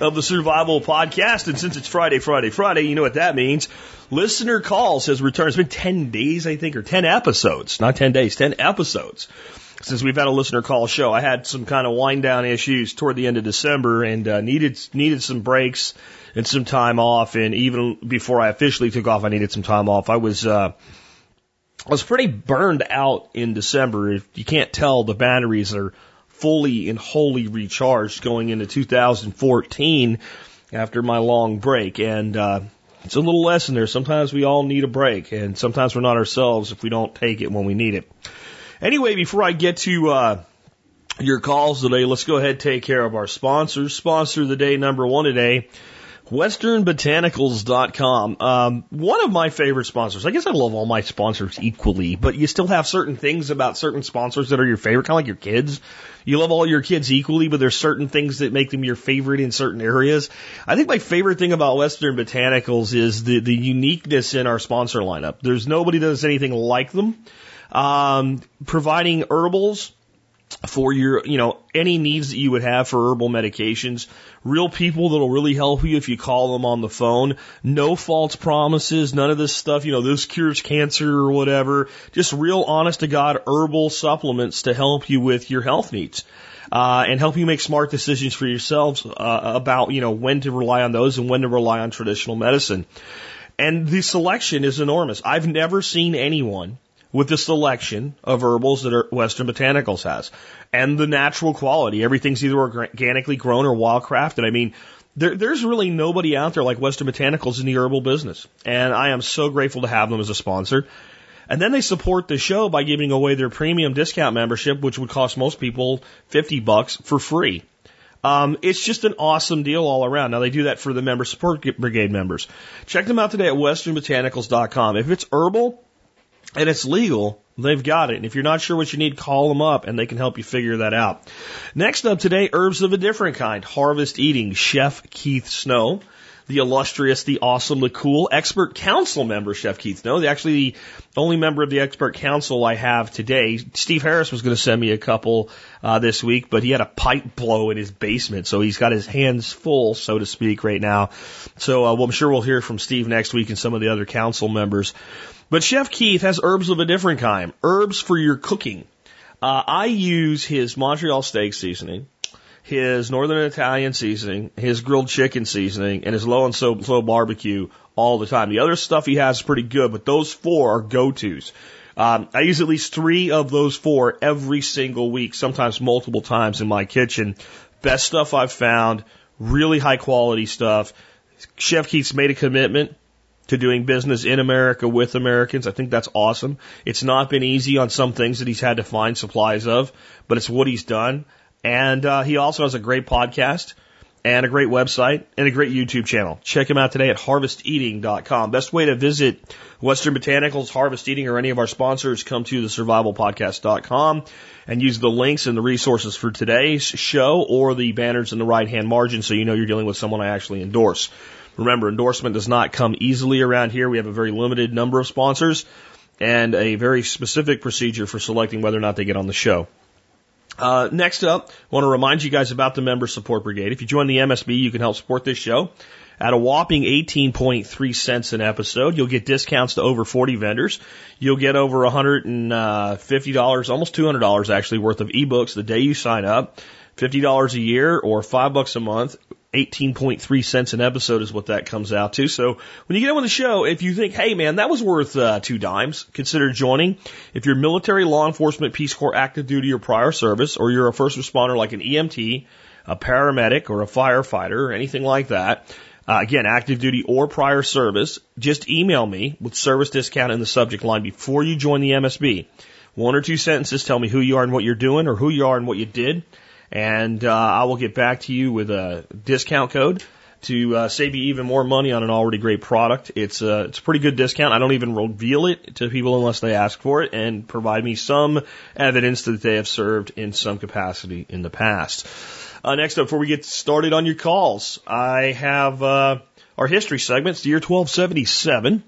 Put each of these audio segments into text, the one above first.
of the Survival Podcast. And since it's Friday, Friday, Friday, you know what that means. Listener calls has returned. It's been 10 days, I think, or 10 episodes. Not 10 days, 10 episodes since we've had a listener call show. I had some kind of wind down issues toward the end of December and uh, needed needed some breaks and some time off. And even before I officially took off, I needed some time off. I was uh, I was pretty burned out in December. If you can't tell, the batteries are fully and wholly recharged going into 2014 after my long break. And uh, it's a little lesson there. Sometimes we all need a break, and sometimes we're not ourselves if we don't take it when we need it. Anyway, before I get to uh, your calls today, let's go ahead and take care of our sponsors. Sponsor of the day number one today, westernbotanicals.com. Um, one of my favorite sponsors. I guess I love all my sponsors equally, but you still have certain things about certain sponsors that are your favorite, kind of like your kids. You love all your kids equally, but there's certain things that make them your favorite in certain areas. I think my favorite thing about Western Botanicals is the, the uniqueness in our sponsor lineup. There's nobody that does anything like them. Um, providing herbals for your, you know, any needs that you would have for herbal medications. Real people that'll really help you if you call them on the phone. No false promises, none of this stuff, you know, this cures cancer or whatever. Just real honest to God herbal supplements to help you with your health needs. Uh, and help you make smart decisions for yourselves uh, about, you know, when to rely on those and when to rely on traditional medicine. And the selection is enormous. I've never seen anyone with the selection of herbals that Western Botanicals has and the natural quality. Everything's either organically grown or wildcrafted. I mean, there, there's really nobody out there like Western Botanicals in the herbal business. And I am so grateful to have them as a sponsor. And then they support the show by giving away their premium discount membership, which would cost most people 50 bucks for free. Um, it's just an awesome deal all around. Now they do that for the member support brigade members. Check them out today at westernbotanicals.com. If it's herbal, and it's legal, they've got it. And if you're not sure what you need, call them up and they can help you figure that out. Next up today, herbs of a different kind. Harvest Eating, Chef Keith Snow. The illustrious, the awesome, the cool expert council member, Chef Keith Snow. Actually the only member of the expert council I have today. Steve Harris was going to send me a couple uh, this week, but he had a pipe blow in his basement, so he's got his hands full, so to speak, right now. So uh, well, I'm sure we'll hear from Steve next week and some of the other council members. But Chef Keith has herbs of a different kind, herbs for your cooking. Uh, I use his Montreal steak seasoning, his Northern Italian seasoning, his grilled chicken seasoning, and his low and slow, slow barbecue all the time. The other stuff he has is pretty good, but those four are go-tos. Um, I use at least three of those four every single week, sometimes multiple times in my kitchen. Best stuff I've found, really high quality stuff. Chef Keith's made a commitment to doing business in America with Americans. I think that's awesome. It's not been easy on some things that he's had to find supplies of, but it's what he's done. And uh, he also has a great podcast and a great website and a great YouTube channel. Check him out today at harvesteating.com. Best way to visit Western Botanicals, Harvest Eating, or any of our sponsors, come to the survivalpodcast.com and use the links and the resources for today's show or the banners in the right hand margin so you know you're dealing with someone I actually endorse. Remember, endorsement does not come easily around here. We have a very limited number of sponsors and a very specific procedure for selecting whether or not they get on the show. Uh, next up, I want to remind you guys about the Member Support Brigade. If you join the MSB, you can help support this show. At a whopping 18.3 cents an episode, you'll get discounts to over 40 vendors. You'll get over $150, almost $200 actually worth of ebooks the day you sign up. $50 a year or 5 bucks a month 18.3 cents an episode is what that comes out to. So when you get on the show, if you think, hey man, that was worth uh, two dimes, consider joining. If you're military, law enforcement, Peace Corps, active duty, or prior service, or you're a first responder like an EMT, a paramedic, or a firefighter, or anything like that, uh, again, active duty or prior service, just email me with service discount in the subject line before you join the MSB. One or two sentences tell me who you are and what you're doing, or who you are and what you did and uh, I will get back to you with a discount code. to uh, save you even more money on an already great product. It's a, it's a pretty good discount. I don't even reveal it to people unless they ask for it and provide me some evidence that they have served in some capacity in the past. Uh, next up, before we get started on your calls, I have uh, our history segments, the year 1277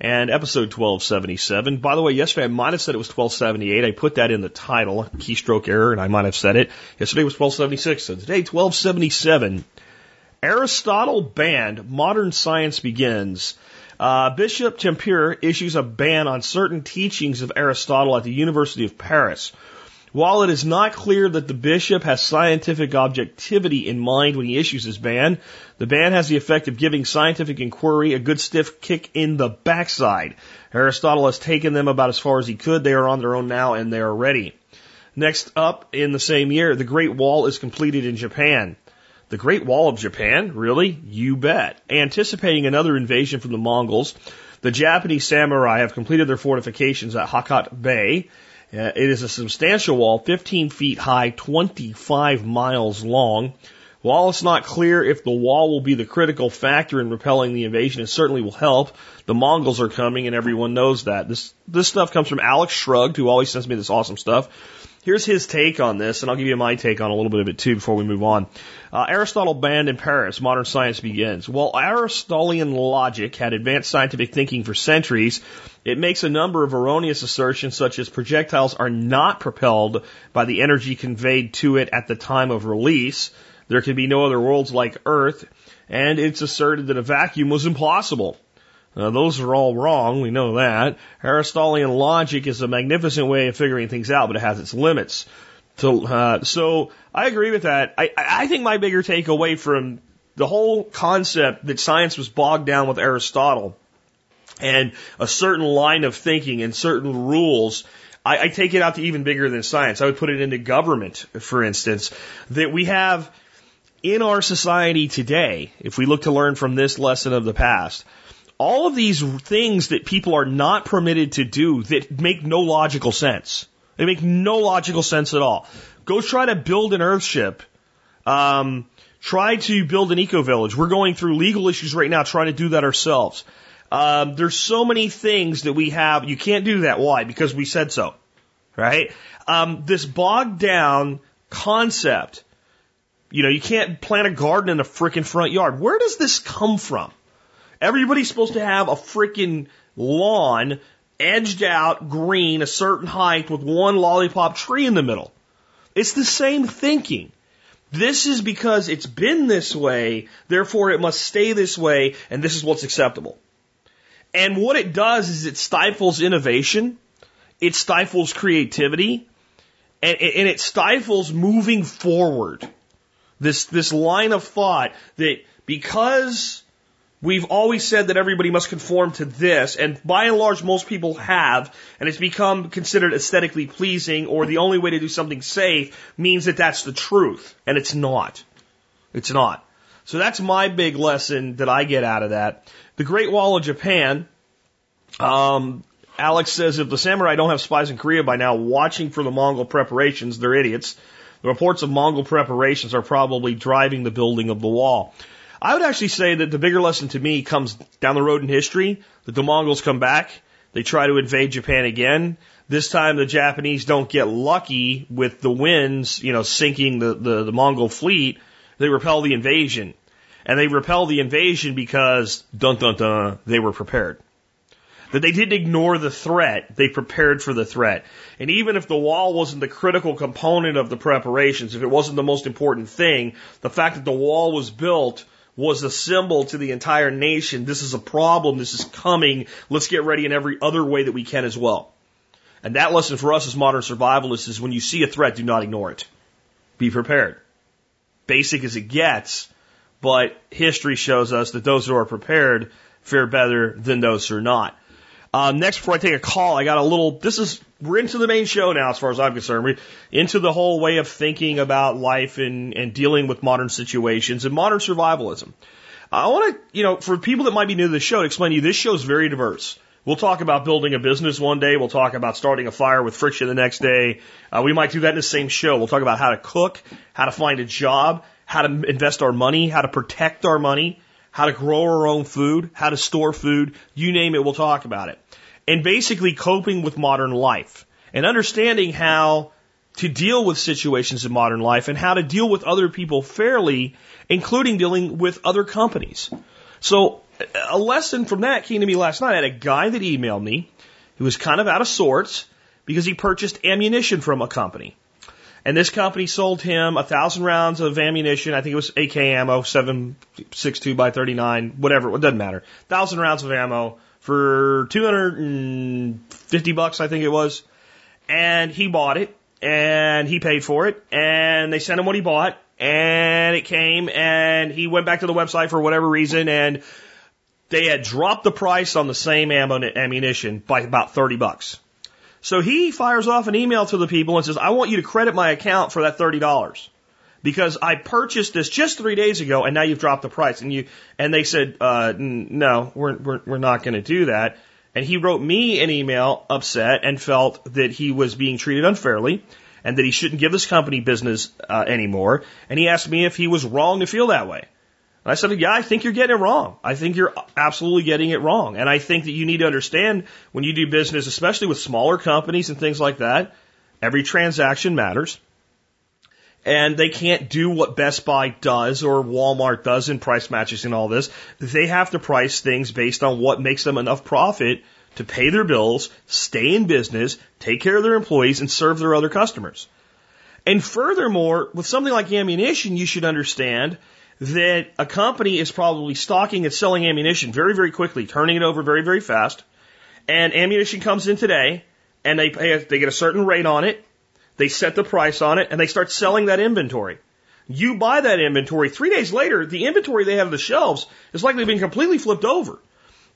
and episode 1277. By the way, yesterday I might have said it was 1278. I put that in the title, keystroke error, and I might have said it. Yesterday was 1276, so today 1277. Aristotle banned, modern science begins. Uh, Bishop Tempier issues a ban on certain teachings of Aristotle at the University of Paris. While it is not clear that the bishop has scientific objectivity in mind when he issues his ban, the ban has the effect of giving scientific inquiry a good stiff kick in the backside. Aristotle has taken them about as far as he could. They are on their own now and they are ready. Next up in the same year, the Great Wall is completed in Japan. The Great Wall of Japan? Really? You bet. Anticipating another invasion from the Mongols, the Japanese samurai have completed their fortifications at Hakata Bay uh, it is a substantial wall, 15 feet high, 25 miles long. While it's not clear if the wall will be the critical factor in repelling the invasion, it certainly will help. The Mongols are coming and everyone knows that. This, this stuff comes from Alex Shrugged, who always sends me this awesome stuff. Here's his take on this, and I'll give you my take on a little bit of it too before we move on. Uh, Aristotle banned in Paris, modern science begins. While Aristotelian logic had advanced scientific thinking for centuries, it makes a number of erroneous assertions such as projectiles are not propelled by the energy conveyed to it at the time of release. There can be no other worlds like Earth, and it's asserted that a vacuum was impossible. Uh, those are all wrong. We know that. Aristotelian logic is a magnificent way of figuring things out, but it has its limits. So, uh, so I agree with that. I, I think my bigger takeaway from the whole concept that science was bogged down with Aristotle and a certain line of thinking and certain rules I, I, take it out to even bigger than science. I would put it into government, for instance, that we have in our society today, if we look to learn from this lesson of the past, all of these things that people are not permitted to do that make no logical sense. They make no logical sense at all. Go try to build an Earthship. Um, try to build an eco village. We're going through legal issues right now trying to do that ourselves. Um, there's so many things that we have. You can't do that. Why? Because we said so. Right? Um, this bogged down concept. You know, you can't plant a garden in a freaking front yard. Where does this come from? Everybody's supposed to have a freaking lawn edged out green, a certain height with one lollipop tree in the middle. It's the same thinking. This is because it's been this way, therefore it must stay this way, and this is what's acceptable. And what it does is it stifles innovation, it stifles creativity, and, and it stifles moving forward. This, this line of thought that because We've always said that everybody must conform to this, and by and large, most people have, and it's become considered aesthetically pleasing, or the only way to do something safe means that that's the truth, and it's not. It's not. So that's my big lesson that I get out of that. The Great Wall of Japan, um, Alex says if the samurai don't have spies in Korea by now watching for the Mongol preparations, they're idiots. The reports of Mongol preparations are probably driving the building of the wall. I would actually say that the bigger lesson to me comes down the road in history that the Mongols come back, they try to invade Japan again. This time the Japanese don't get lucky with the winds, you know, sinking the, the, the Mongol fleet. They repel the invasion. And they repel the invasion because, dun dun dun, they were prepared. That they didn't ignore the threat, they prepared for the threat. And even if the wall wasn't the critical component of the preparations, if it wasn't the most important thing, the fact that the wall was built was a symbol to the entire nation. This is a problem. This is coming. Let's get ready in every other way that we can as well. And that lesson for us as modern survivalists is when you see a threat, do not ignore it. Be prepared. Basic as it gets, but history shows us that those who are prepared fare better than those who are not. Um, next, before I take a call, I got a little. This is we're into the main show now, as far as I'm concerned. We're into the whole way of thinking about life and, and dealing with modern situations and modern survivalism. I want to, you know, for people that might be new to the show, explain to you this show is very diverse. We'll talk about building a business one day. We'll talk about starting a fire with friction the next day. Uh, we might do that in the same show. We'll talk about how to cook, how to find a job, how to invest our money, how to protect our money, how to grow our own food, how to store food, you name it, we'll talk about it. And basically coping with modern life and understanding how to deal with situations in modern life and how to deal with other people fairly, including dealing with other companies. So a lesson from that came to me last night. I had a guy that emailed me who was kind of out of sorts because he purchased ammunition from a company. And this company sold him a thousand rounds of ammunition. I think it was AK ammo, 762 by 39, whatever. It doesn't matter. Thousand rounds of ammo for 250 bucks, I think it was. And he bought it and he paid for it and they sent him what he bought and it came and he went back to the website for whatever reason and they had dropped the price on the same ammunition by about 30 bucks. So he fires off an email to the people and says, I want you to credit my account for that $30 because I purchased this just three days ago and now you've dropped the price. And you, and they said, uh, no, we're, we're, we're not going to do that. And he wrote me an email upset and felt that he was being treated unfairly and that he shouldn't give this company business uh, anymore. And he asked me if he was wrong to feel that way. And I said, yeah, I think you're getting it wrong. I think you're absolutely getting it wrong. And I think that you need to understand when you do business, especially with smaller companies and things like that, every transaction matters. And they can't do what Best Buy does or Walmart does in price matches and all this. They have to price things based on what makes them enough profit to pay their bills, stay in business, take care of their employees, and serve their other customers. And furthermore, with something like ammunition, you should understand that a company is probably stocking and selling ammunition very, very quickly, turning it over very, very fast. And ammunition comes in today and they pay, they get a certain rate on it. They set the price on it and they start selling that inventory. You buy that inventory. Three days later, the inventory they have on the shelves is likely been completely flipped over.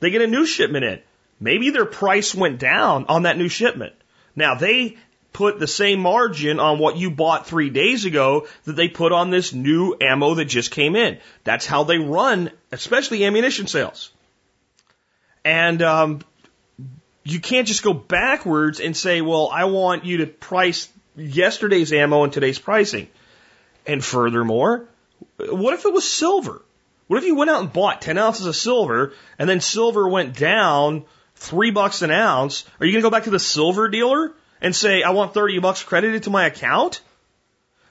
They get a new shipment in. Maybe their price went down on that new shipment. Now they put the same margin on what you bought three days ago that they put on this new ammo that just came in. That's how they run, especially ammunition sales. And um, you can't just go backwards and say, well, I want you to price yesterday's ammo and today's pricing. And furthermore, what if it was silver? What if you went out and bought 10 ounces of silver and then silver went down three bucks an ounce? Are you going to go back to the silver dealer and say, I want 30 bucks credited to my account?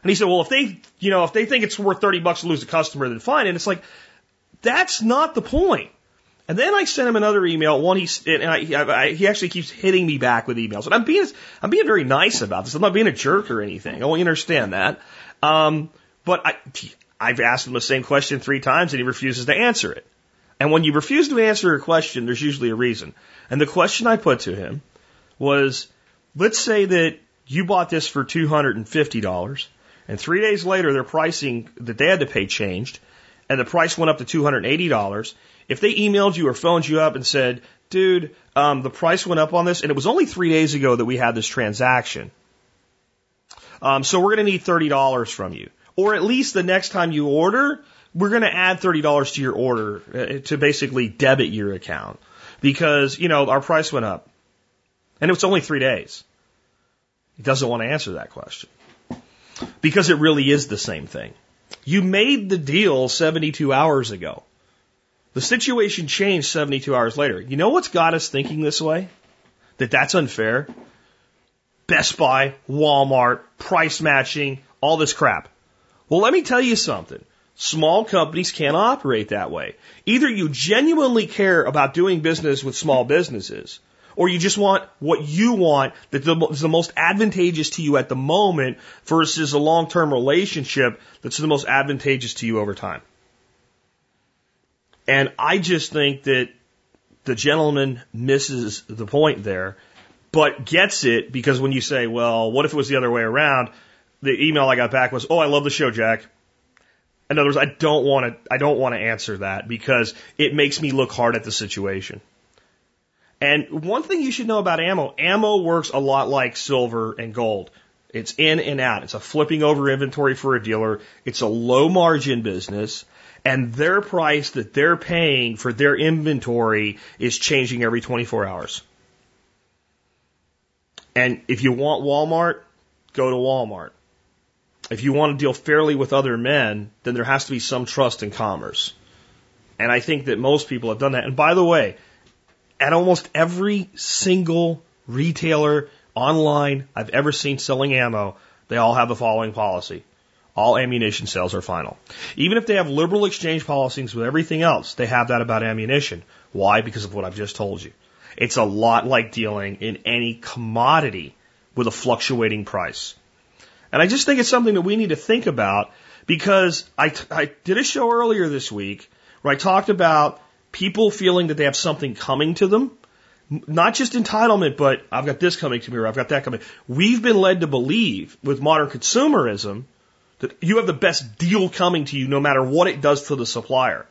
And he said, well, if they, you know, if they think it's worth 30 bucks to lose a customer, then fine. And it's like, that's not the point. And then I sent him another email. One, he and I, I, he actually keeps hitting me back with emails, and I'm being I'm being very nice about this. I'm not being a jerk or anything. I want you to understand that. Um, but I, I've asked him the same question three times, and he refuses to answer it. And when you refuse to answer a question, there's usually a reason. And the question I put to him was, Let's say that you bought this for $250 and three days later their pricing that they had to pay changed and the price went up to $280. If they emailed you or phoned you up and said, dude, um, the price went up on this and it was only three days ago that we had this transaction. Um, so we're going to need $30 from you. Or at least the next time you order, we're going to add $30 to your order uh, to basically debit your account because, you know, our price went up. And it was only three days. He doesn't want to answer that question because it really is the same thing. You made the deal 72 hours ago. The situation changed 72 hours later. You know what's got us thinking this way? That that's unfair? Best Buy, Walmart, price matching, all this crap. Well, let me tell you something. Small companies can't operate that way. Either you genuinely care about doing business with small businesses, or you just want what you want that is the most advantageous to you at the moment versus a long term relationship that's the most advantageous to you over time. And I just think that the gentleman misses the point there, but gets it because when you say, well, what if it was the other way around? The email I got back was, oh, I love the show, Jack. In other words, I don't want to, I don't want to answer that because it makes me look hard at the situation. And one thing you should know about ammo, ammo works a lot like silver and gold. It's in and out. It's a flipping over inventory for a dealer. It's a low margin business and their price that they're paying for their inventory is changing every 24 hours. And if you want Walmart, go to Walmart. if you want to deal fairly with other men, then there has to be some trust in commerce. And I think that most people have done that. And by the way, at almost every single retailer online I've ever seen selling ammo, they all have the following policy. All ammunition sales are final. Even if they have liberal exchange policies with everything else, they have that about ammunition. Why? Because of what I've just told you. It's a lot like dealing in any commodity with a fluctuating price. And I just think it's something that we need to think about because I, I did a show earlier this week where I talked about people feeling that they have something coming to them. Not just entitlement, but I've got this coming to me or I've got that coming. We've been led to believe with modern consumerism that you have the best deal coming to you no matter what it does to the supplier.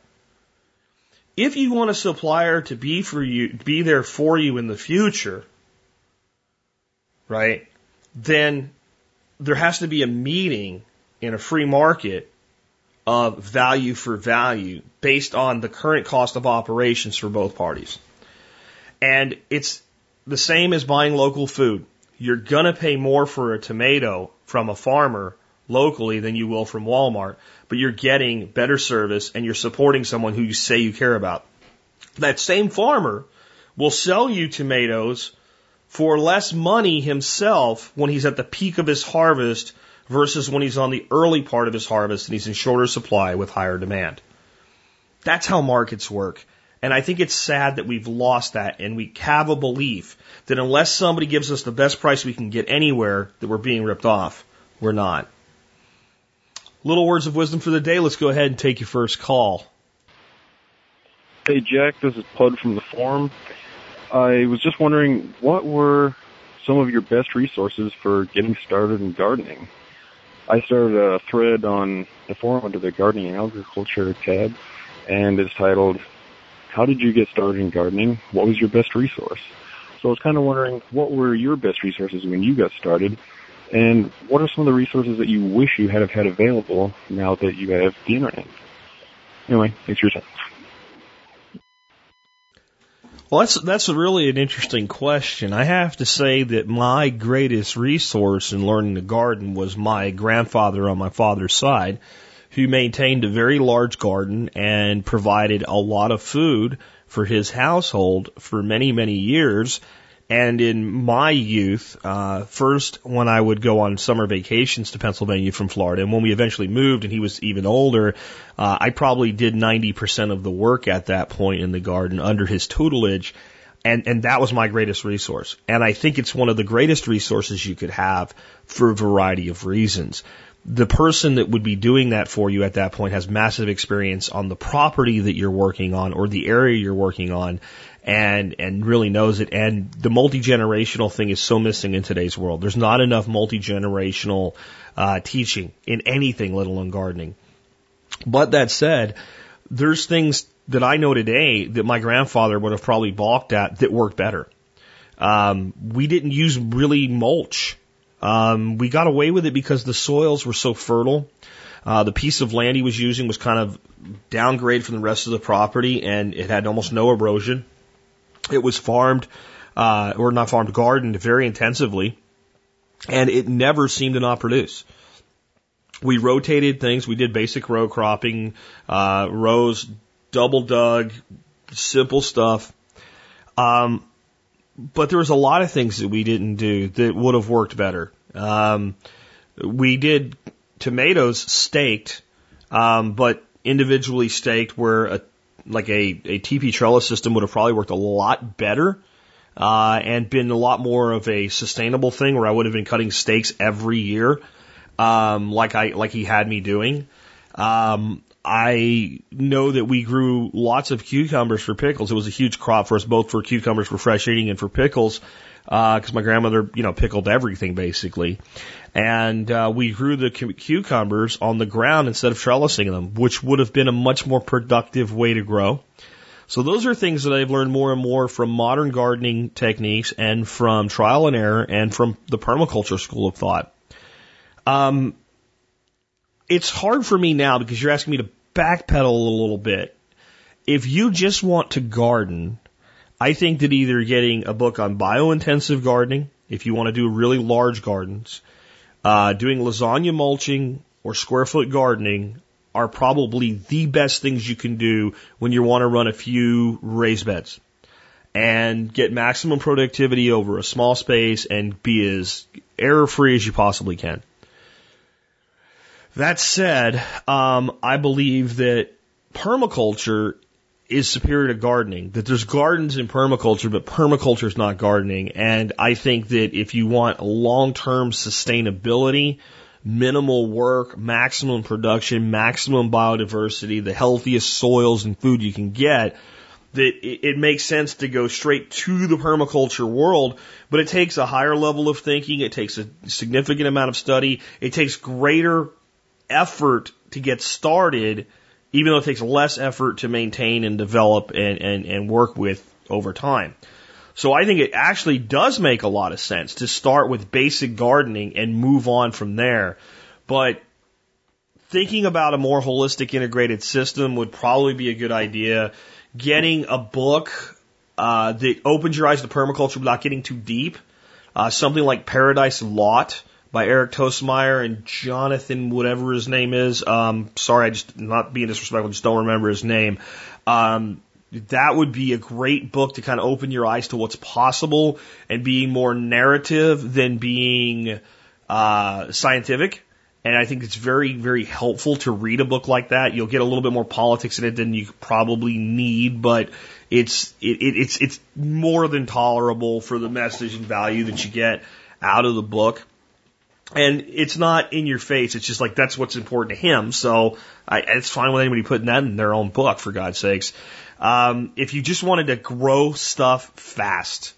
If you want a supplier to be for you, be there for you in the future, right? Then there has to be a meeting in a free market of value for value based on the current cost of operations for both parties. And it's the same as buying local food. You're going to pay more for a tomato from a farmer locally than you will from Walmart, but you're getting better service and you're supporting someone who you say you care about. That same farmer will sell you tomatoes for less money himself when he's at the peak of his harvest versus when he's on the early part of his harvest and he's in shorter supply with higher demand. That's how markets work. And I think it's sad that we've lost that and we have a belief that unless somebody gives us the best price we can get anywhere, that we're being ripped off. We're not. Little words of wisdom for the day. Let's go ahead and take your first call. Hey Jack, this is Pud from the forum. I was just wondering what were some of your best resources for getting started in gardening? I started a thread on the forum under the gardening and agriculture tab and it's titled how did you get started in gardening? What was your best resource? So I was kind of wondering, what were your best resources when you got started? And what are some of the resources that you wish you had have had available now that you have the internet? Anyway, thanks for your time. Well, that's that's really an interesting question. I have to say that my greatest resource in learning to garden was my grandfather on my father's side, who maintained a very large garden and provided a lot of food for his household for many, many years. And in my youth, uh, first when I would go on summer vacations to Pennsylvania from Florida, and when we eventually moved and he was even older, uh, I probably did 90% of the work at that point in the garden under his tutelage. And, and that was my greatest resource. And I think it's one of the greatest resources you could have for a variety of reasons the person that would be doing that for you at that point has massive experience on the property that you're working on or the area you're working on and and really knows it. And the multi-generational thing is so missing in today's world. There's not enough multi-generational uh, teaching in anything let alone gardening. But that said there's things that I know today that my grandfather would have probably balked at that worked better. Um, we didn't use really mulch. Um, we got away with it because the soils were so fertile. Uh, the piece of land he was using was kind of downgrade from the rest of the property, and it had almost no erosion. It was farmed, uh, or not farmed, gardened very intensively, and it never seemed to not produce. We rotated things. We did basic row cropping, uh, rows, double dug, simple stuff. Um, but there was a lot of things that we didn't do that would have worked better. Um, we did tomatoes staked, um, but individually staked where a, like a, a TP trellis system would have probably worked a lot better. Uh, and been a lot more of a sustainable thing where I would have been cutting stakes every year, um, like I, like he had me doing. Um, I know that we grew lots of cucumbers for pickles. It was a huge crop for us, both for cucumbers for fresh eating and for pickles, because uh, my grandmother, you know, pickled everything basically. And uh, we grew the cu- cucumbers on the ground instead of trellising them, which would have been a much more productive way to grow. So those are things that I've learned more and more from modern gardening techniques and from trial and error and from the permaculture school of thought. Um, it's hard for me now because you're asking me to backpedal a little bit. If you just want to garden, I think that either getting a book on biointensive gardening, if you want to do really large gardens, uh, doing lasagna mulching or square foot gardening are probably the best things you can do when you want to run a few raised beds and get maximum productivity over a small space and be as error free as you possibly can. That said, um, I believe that permaculture is superior to gardening. That there's gardens in permaculture, but permaculture is not gardening. And I think that if you want long-term sustainability, minimal work, maximum production, maximum biodiversity, the healthiest soils and food you can get, that it, makes sense to go straight to the permaculture world, but it takes a higher level of thinking. It takes a significant amount of study. It takes greater effort to get started, even though it takes less effort to maintain and develop and, and, and work with over time. So I think it actually does make a lot of sense to start with basic gardening and move on from there. But thinking about a more holistic integrated system would probably be a good idea. Getting a book uh, that opens your eyes to permaculture without getting too deep, uh, something like Paradise Lot by Eric Toensmeier and Jonathan, whatever his name is. Um, sorry, I just not being disrespectful, just don't remember his name. Um, that would be a great book to kind of open your eyes to what's possible and being more narrative than being uh, scientific. And I think it's very, very helpful to read a book like that. You'll get a little bit more politics in it than you probably need, but it's it, it, it's it's more than tolerable for the message and value that you get out of the book. And it's not in your face. It's just like that's what's important to him. So I, it's fine with anybody putting that in their own book, for God's sakes. Um, if you just wanted to grow stuff fast,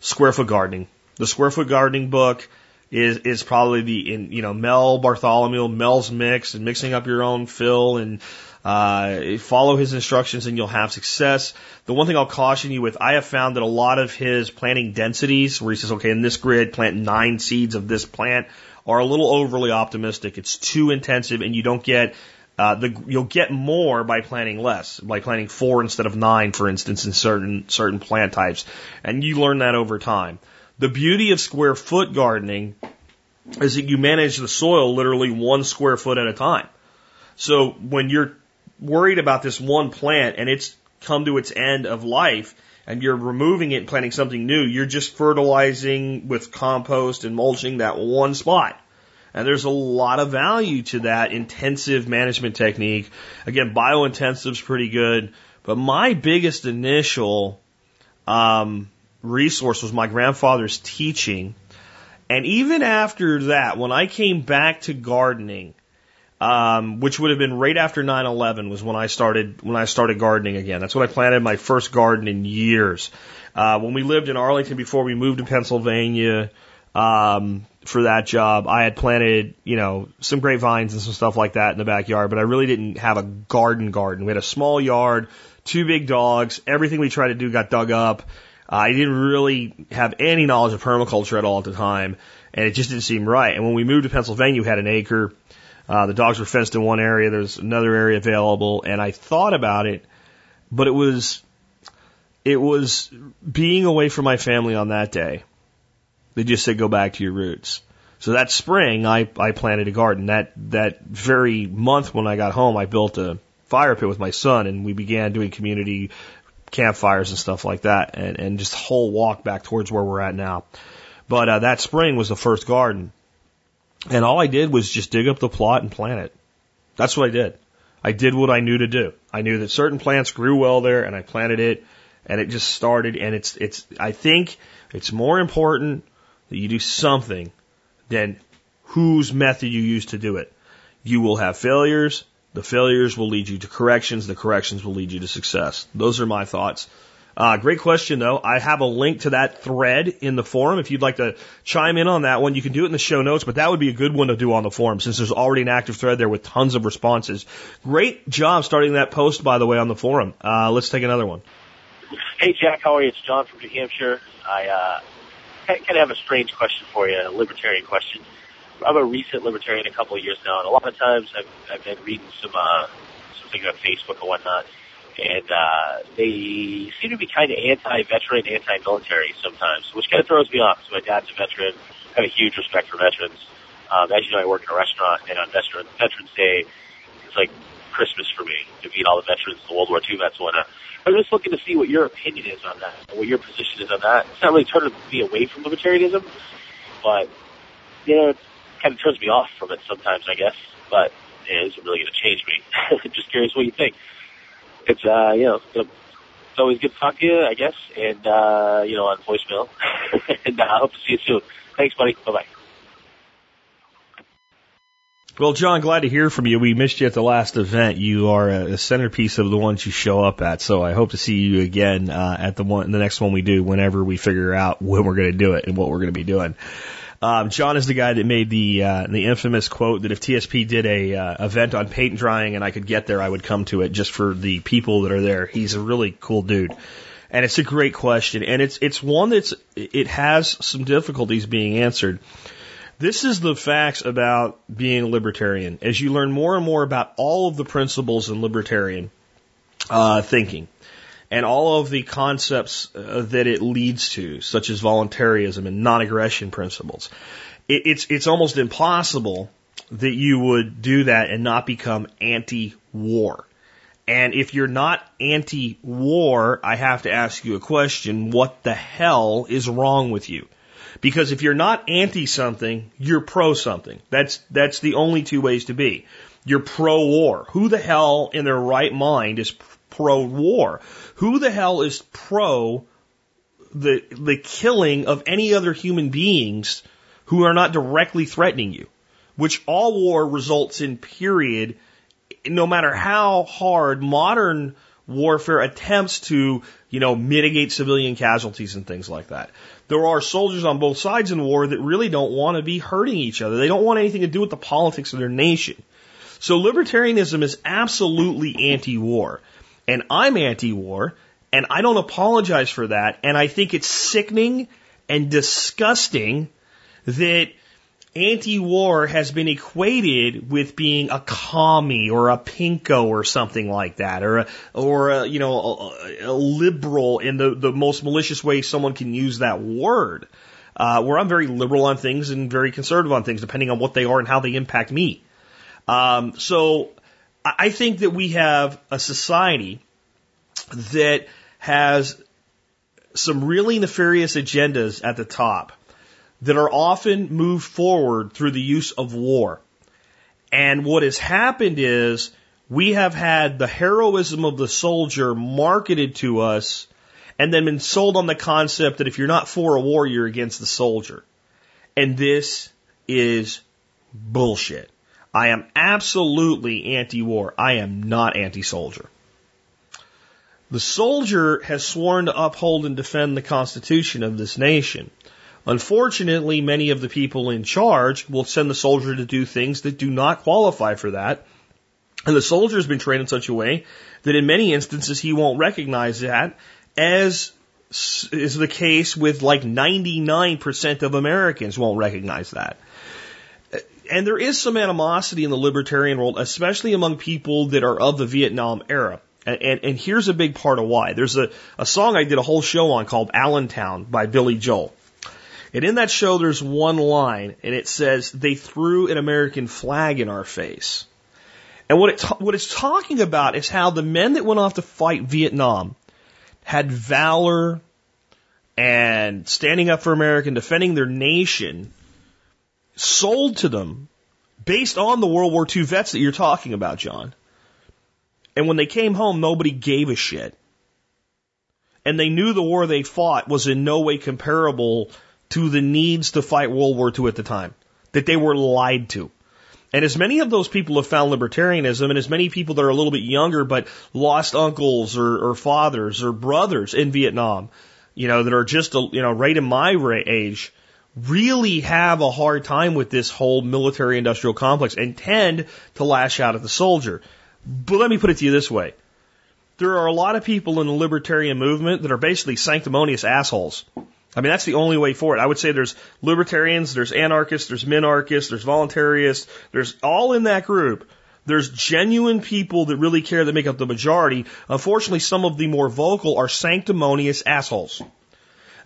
square foot gardening. The square foot gardening book is is probably the in you know Mel Bartholomew, Mel's mix, and mixing up your own fill and uh, follow his instructions and you'll have success. The one thing I'll caution you with, I have found that a lot of his planting densities, where he says, okay, in this grid, plant nine seeds of this plant, are a little overly optimistic. It's too intensive and you don't get uh, the, you'll get more by planting less, by planting four instead of nine, for instance, in certain certain plant types, and you learn that over time. The beauty of square foot gardening is that you manage the soil literally one square foot at a time. So when you're worried about this one plant and it's come to its end of life and you're removing it and planting something new, you're just fertilizing with compost and mulching that one spot. And there's a lot of value to that intensive management technique. Again, biointensive is pretty good, but my biggest initial um, resource was my grandfather's teaching. And even after that, when I came back to gardening, um, which would have been right after 9/11 was when I started when I started gardening again. That's when I planted my first garden in years. Uh, when we lived in Arlington before we moved to Pennsylvania, um, for that job, I had planted, you know, some grapevines and some stuff like that in the backyard, but I really didn't have a garden garden. We had a small yard, two big dogs, everything we tried to do got dug up. Uh, I didn't really have any knowledge of permaculture at all at the time, and it just didn't seem right. And when we moved to Pennsylvania, we had an acre. Uh, the dogs were fenced in one area. There's another area available, and I thought about it, but it was, it was being away from my family on that day they just said go back to your roots. So that spring, I, I planted a garden. That, that very month when I got home, I built a fire pit with my son and we began doing community campfires and stuff like that and, and just whole walk back towards where we're at now. But uh, that spring was the first garden. And all I did was just dig up the plot and plant it. That's what I did. I did what I knew to do. I knew that certain plants grew well there and I planted it and it just started and it's, it's, I think it's more important that you do something, than whose method you use to do it. You will have failures. The failures will lead you to corrections. The corrections will lead you to success. Those are my thoughts. Uh, great question, though. I have a link to that thread in the forum. If you'd like to chime in on that one, you can do it in the show notes, but that would be a good one to do on the forum since there's already an active thread there with tons of responses. Great job starting that post, by the way, on the forum. Uh, let's take another one. Hey, Jack, how are you? It's John from New Hampshire. I uh, kind of have a strange question for you, a libertarian question. I'm a recent libertarian a couple of years now, and a lot of times I've, I've been reading some uh, some things on Facebook and whatnot, and uh, they seem to be kind of anti-veteran, anti-military sometimes, which kind of throws me off. Because my dad's a veteran, I have a huge respect for veterans, Um, as you know, I work in a restaurant, and on Veteran, Veterans Day, it's like Christmas for me to meet all the veterans, the World War II vets, whatnot. I'm just looking to see what your opinion is on that, what your position is on that. It's not really turning me away from libertarianism, but you know, it kind of turns me off from it sometimes, I guess. But it isn't really going to change me. Just curious what you think. It's uh, you know, it's always good to talk to you, I guess, and uh, you know, on voicemail. and uh, I hope to see you soon. Thanks, buddy. Bye bye. Well, John, glad to hear from you. We missed you at the last event. You are a centerpiece of the ones you show up at, so I hope to see you again uh, at the one, the next one we do, whenever we figure out when we're going to do it and what we're going to be doing. Um, John is the guy that made the uh, the infamous quote that if TSP did a uh, event on paint drying and I could get there, I would come to it just for the people that are there. He's a really cool dude, and it's a great question, and it's it's one that's it has some difficulties being answered. This is the facts about being a libertarian. As you learn more and more about all of the principles in libertarian uh, thinking and all of the concepts uh, that it leads to, such as voluntarism and non-aggression principles, it, it's it's almost impossible that you would do that and not become anti-war. And if you're not anti-war, I have to ask you a question: What the hell is wrong with you? Because if you're not anti something, you're pro something. That's, that's the only two ways to be. You're pro war. Who the hell in their right mind is pro war? Who the hell is pro the, the killing of any other human beings who are not directly threatening you? Which all war results in, period, no matter how hard modern warfare attempts to, you know, mitigate civilian casualties and things like that there are soldiers on both sides in war that really don't want to be hurting each other. They don't want anything to do with the politics of their nation. So libertarianism is absolutely anti-war. And I'm anti-war, and I don't apologize for that. And I think it's sickening and disgusting that anti-war has been equated with being a commie or a pinko or something like that, or a, or a, you know a, a liberal in the the most malicious way someone can use that word. Uh, where I'm very liberal on things and very conservative on things, depending on what they are and how they impact me. Um, so I think that we have a society that has some really nefarious agendas at the top that are often moved forward through the use of war. And what has happened is we have had the heroism of the soldier marketed to us and then been sold on the concept that if you're not for a war, you're against the soldier. And this is bullshit. I am absolutely anti-war. I am not anti-soldier. The soldier has sworn to uphold and defend the Constitution of this nation. Unfortunately, many of the people in charge will send the soldier to do things that do not qualify for that. And the soldier has been trained in such a way that in many instances he won't recognize that as is the case with like 99% of Americans won't recognize that. And there is some animosity in the libertarian world, especially among people that are of the Vietnam era. And, and, and here's a big part of why. There's a, a song I did a whole show on called Allentown by Billy Joel. And in that show, there's one line, and it says, They threw an American flag in our face. And what, it what it's talking about is how the men that went off to fight Vietnam had valor and standing up for America and defending their nation sold to them based on the World War II vets that you're talking about, John. And when they came home, nobody gave a shit. And they knew the war they fought was in no way comparable to the needs to fight World War II at the time, that they were lied to. And as many of those people have found libertarianism, and as many people that are a little bit younger but lost uncles or, or fathers or brothers in Vietnam, you know, that are just, you know, right in my age, really have a hard time with this whole military industrial complex and tend to lash out at the soldier. But let me put it to you this way. There are a lot of people in the libertarian movement that are basically sanctimonious assholes. I mean, that's the only way forward. I would say there's libertarians, there's anarchists, there's minarchists, there's voluntarists, there's all in that group. There's genuine people that really care that make up the majority. Unfortunately, some of the more vocal are sanctimonious assholes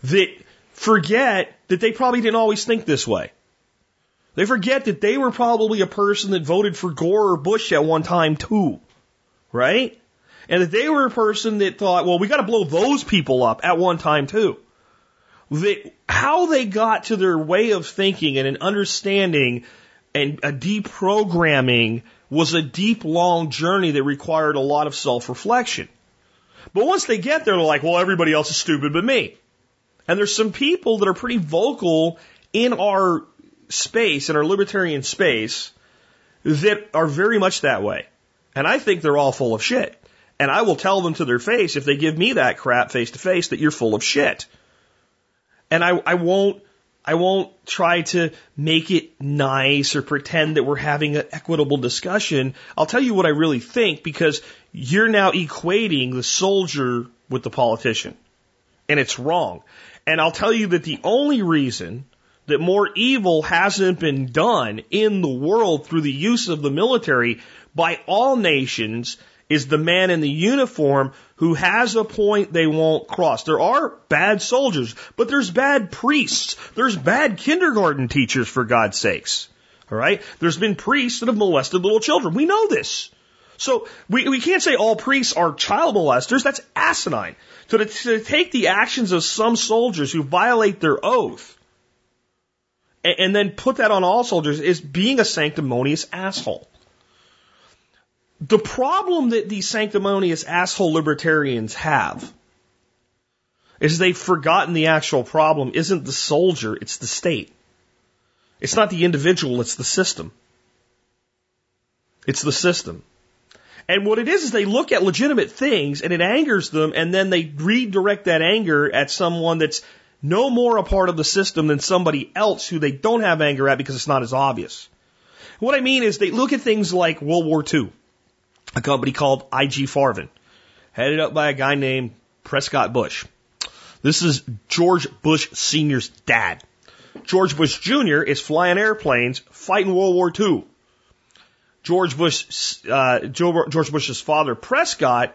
that forget that they probably didn't always think this way. They forget that they were probably a person that voted for Gore or Bush at one time too. Right? And that they were a person that thought, well, we got to blow those people up at one time too. That how they got to their way of thinking and an understanding and a deprogramming was a deep, long journey that required a lot of self reflection. But once they get there, they're like, well, everybody else is stupid but me. And there's some people that are pretty vocal in our space, in our libertarian space, that are very much that way. And I think they're all full of shit. And I will tell them to their face if they give me that crap face to face that you're full of shit. And I, I won't I won't try to make it nice or pretend that we're having an equitable discussion. I'll tell you what I really think because you're now equating the soldier with the politician. And it's wrong. And I'll tell you that the only reason that more evil hasn't been done in the world through the use of the military by all nations is the man in the uniform who has a point they won't cross. There are bad soldiers, but there's bad priests. There's bad kindergarten teachers, for God's sakes. All right? There's been priests that have molested little children. We know this. So we, we can't say all priests are child molesters. That's asinine. So to, to take the actions of some soldiers who violate their oath and, and then put that on all soldiers is being a sanctimonious asshole. The problem that these sanctimonious asshole libertarians have is they've forgotten the actual problem isn't the soldier, it's the state. It's not the individual, it's the system. It's the system. And what it is is they look at legitimate things and it angers them and then they redirect that anger at someone that's no more a part of the system than somebody else who they don't have anger at because it's not as obvious. What I mean is they look at things like World War II a company called IG Farben, headed up by a guy named Prescott Bush. This is George Bush Sr.'s dad. George Bush Jr. is flying airplanes, fighting World War II. George Bush, uh, George Bush's father, Prescott,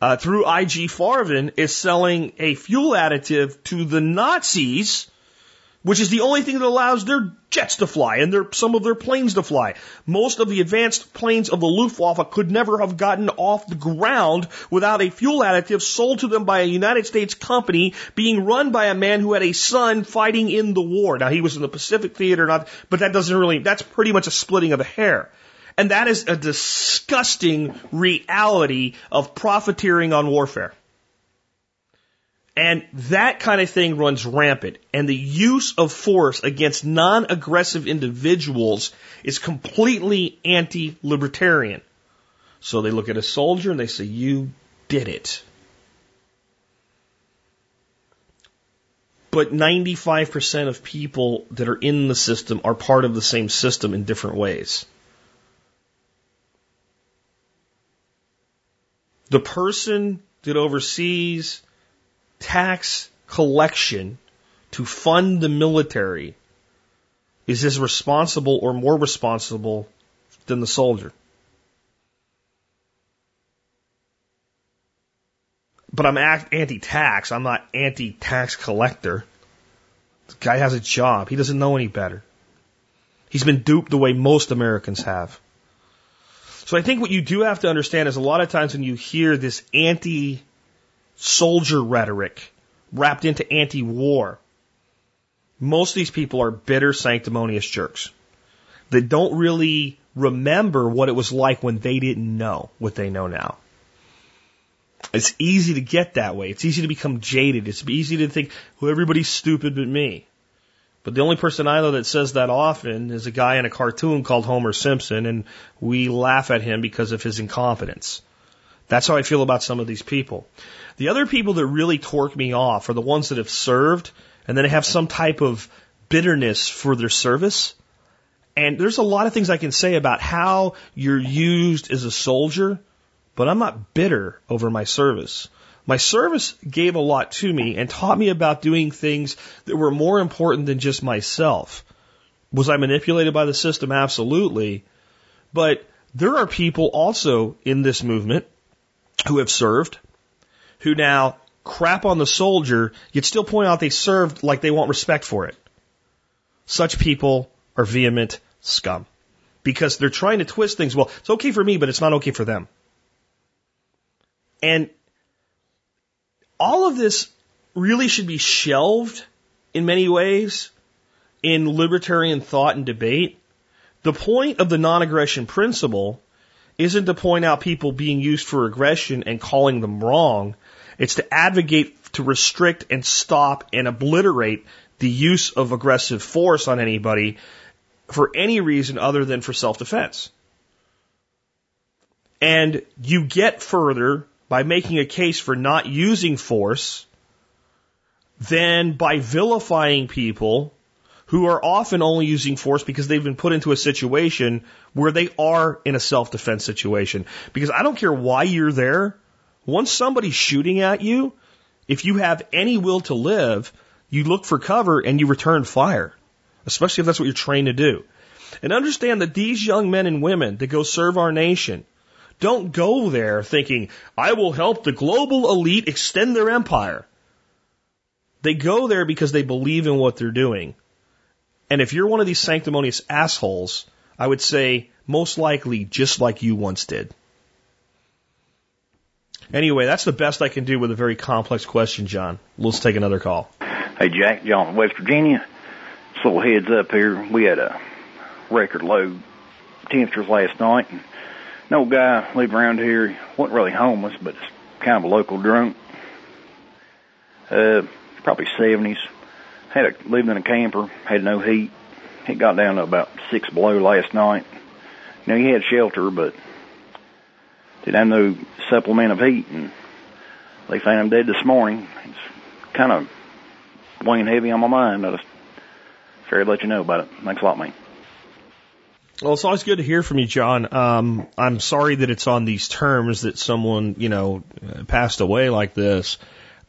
uh, through IG Farben, is selling a fuel additive to the Nazis which is the only thing that allows their jets to fly and their, some of their planes to fly. Most of the advanced planes of the Luftwaffe could never have gotten off the ground without a fuel additive sold to them by a United States company being run by a man who had a son fighting in the war. Now he was in the Pacific Theater, not, but that doesn't really, that's pretty much a splitting of a hair. And that is a disgusting reality of profiteering on warfare. And that kind of thing runs rampant. And the use of force against non aggressive individuals is completely anti libertarian. So they look at a soldier and they say, You did it. But 95% of people that are in the system are part of the same system in different ways. The person that oversees tax collection to fund the military is as responsible or more responsible than the soldier. But I'm anti tax. I'm not anti tax collector. The guy has a job. He doesn't know any better. He's been duped the way most Americans have. So I think what you do have to understand is a lot of times when you hear this anti soldier rhetoric wrapped into anti war. Most of these people are bitter, sanctimonious jerks that don't really remember what it was like when they didn't know what they know now. It's easy to get that way. It's easy to become jaded. It's easy to think, well, everybody's stupid but me. But the only person I know that says that often is a guy in a cartoon called Homer Simpson, and we laugh at him because of his incompetence. That's how I feel about some of these people. The other people that really torque me off are the ones that have served and then have some type of bitterness for their service. And there's a lot of things I can say about how you're used as a soldier, but I'm not bitter over my service. My service gave a lot to me and taught me about doing things that were more important than just myself. Was I manipulated by the system? Absolutely. But there are people also in this movement who have served, who now crap on the soldier, yet still point out they served like they want respect for it. Such people are vehement scum because they're trying to twist things. Well, it's okay for me, but it's not okay for them. And all of this really should be shelved in many ways in libertarian thought and debate. The point of the non aggression principle isn't to point out people being used for aggression and calling them wrong. It's to advocate to restrict and stop and obliterate the use of aggressive force on anybody for any reason other than for self defense. And you get further by making a case for not using force than by vilifying people who are often only using force because they've been put into a situation where they are in a self defense situation. Because I don't care why you're there, once somebody's shooting at you, if you have any will to live, you look for cover and you return fire, especially if that's what you're trained to do. And understand that these young men and women that go serve our nation don't go there thinking, I will help the global elite extend their empire. They go there because they believe in what they're doing. And if you're one of these sanctimonious assholes, I would say most likely just like you once did. Anyway, that's the best I can do with a very complex question, John. Let's take another call. Hey, Jack, John, West Virginia. Just a little heads up here. We had a record low temperatures last night. And an old guy lived around here. Wasn't really homeless, but kind of a local drunk. Uh, probably 70s. Had a, lived in a camper, had no heat. It got down to about six below last night. Now he had shelter, but didn't have no supplement of heat, and they found him dead this morning. It's kind of weighing heavy on my mind. I just figured to let you know about it. Thanks a lot, man. Well, it's always good to hear from you, John. Um, I'm sorry that it's on these terms that someone, you know, passed away like this.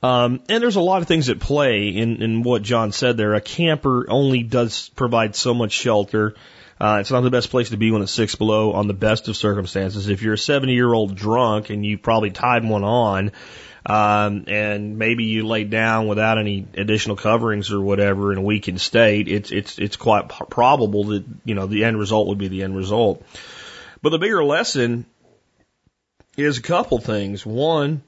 Um, and there's a lot of things at play in, in what John said there. A camper only does provide so much shelter. Uh, it's not the best place to be when it's six below on the best of circumstances. If you're a 70 year old drunk and you probably tied one on, um, and maybe you lay down without any additional coverings or whatever in a weakened state, it's, it's, it's quite probable that, you know, the end result would be the end result. But the bigger lesson is a couple things. One,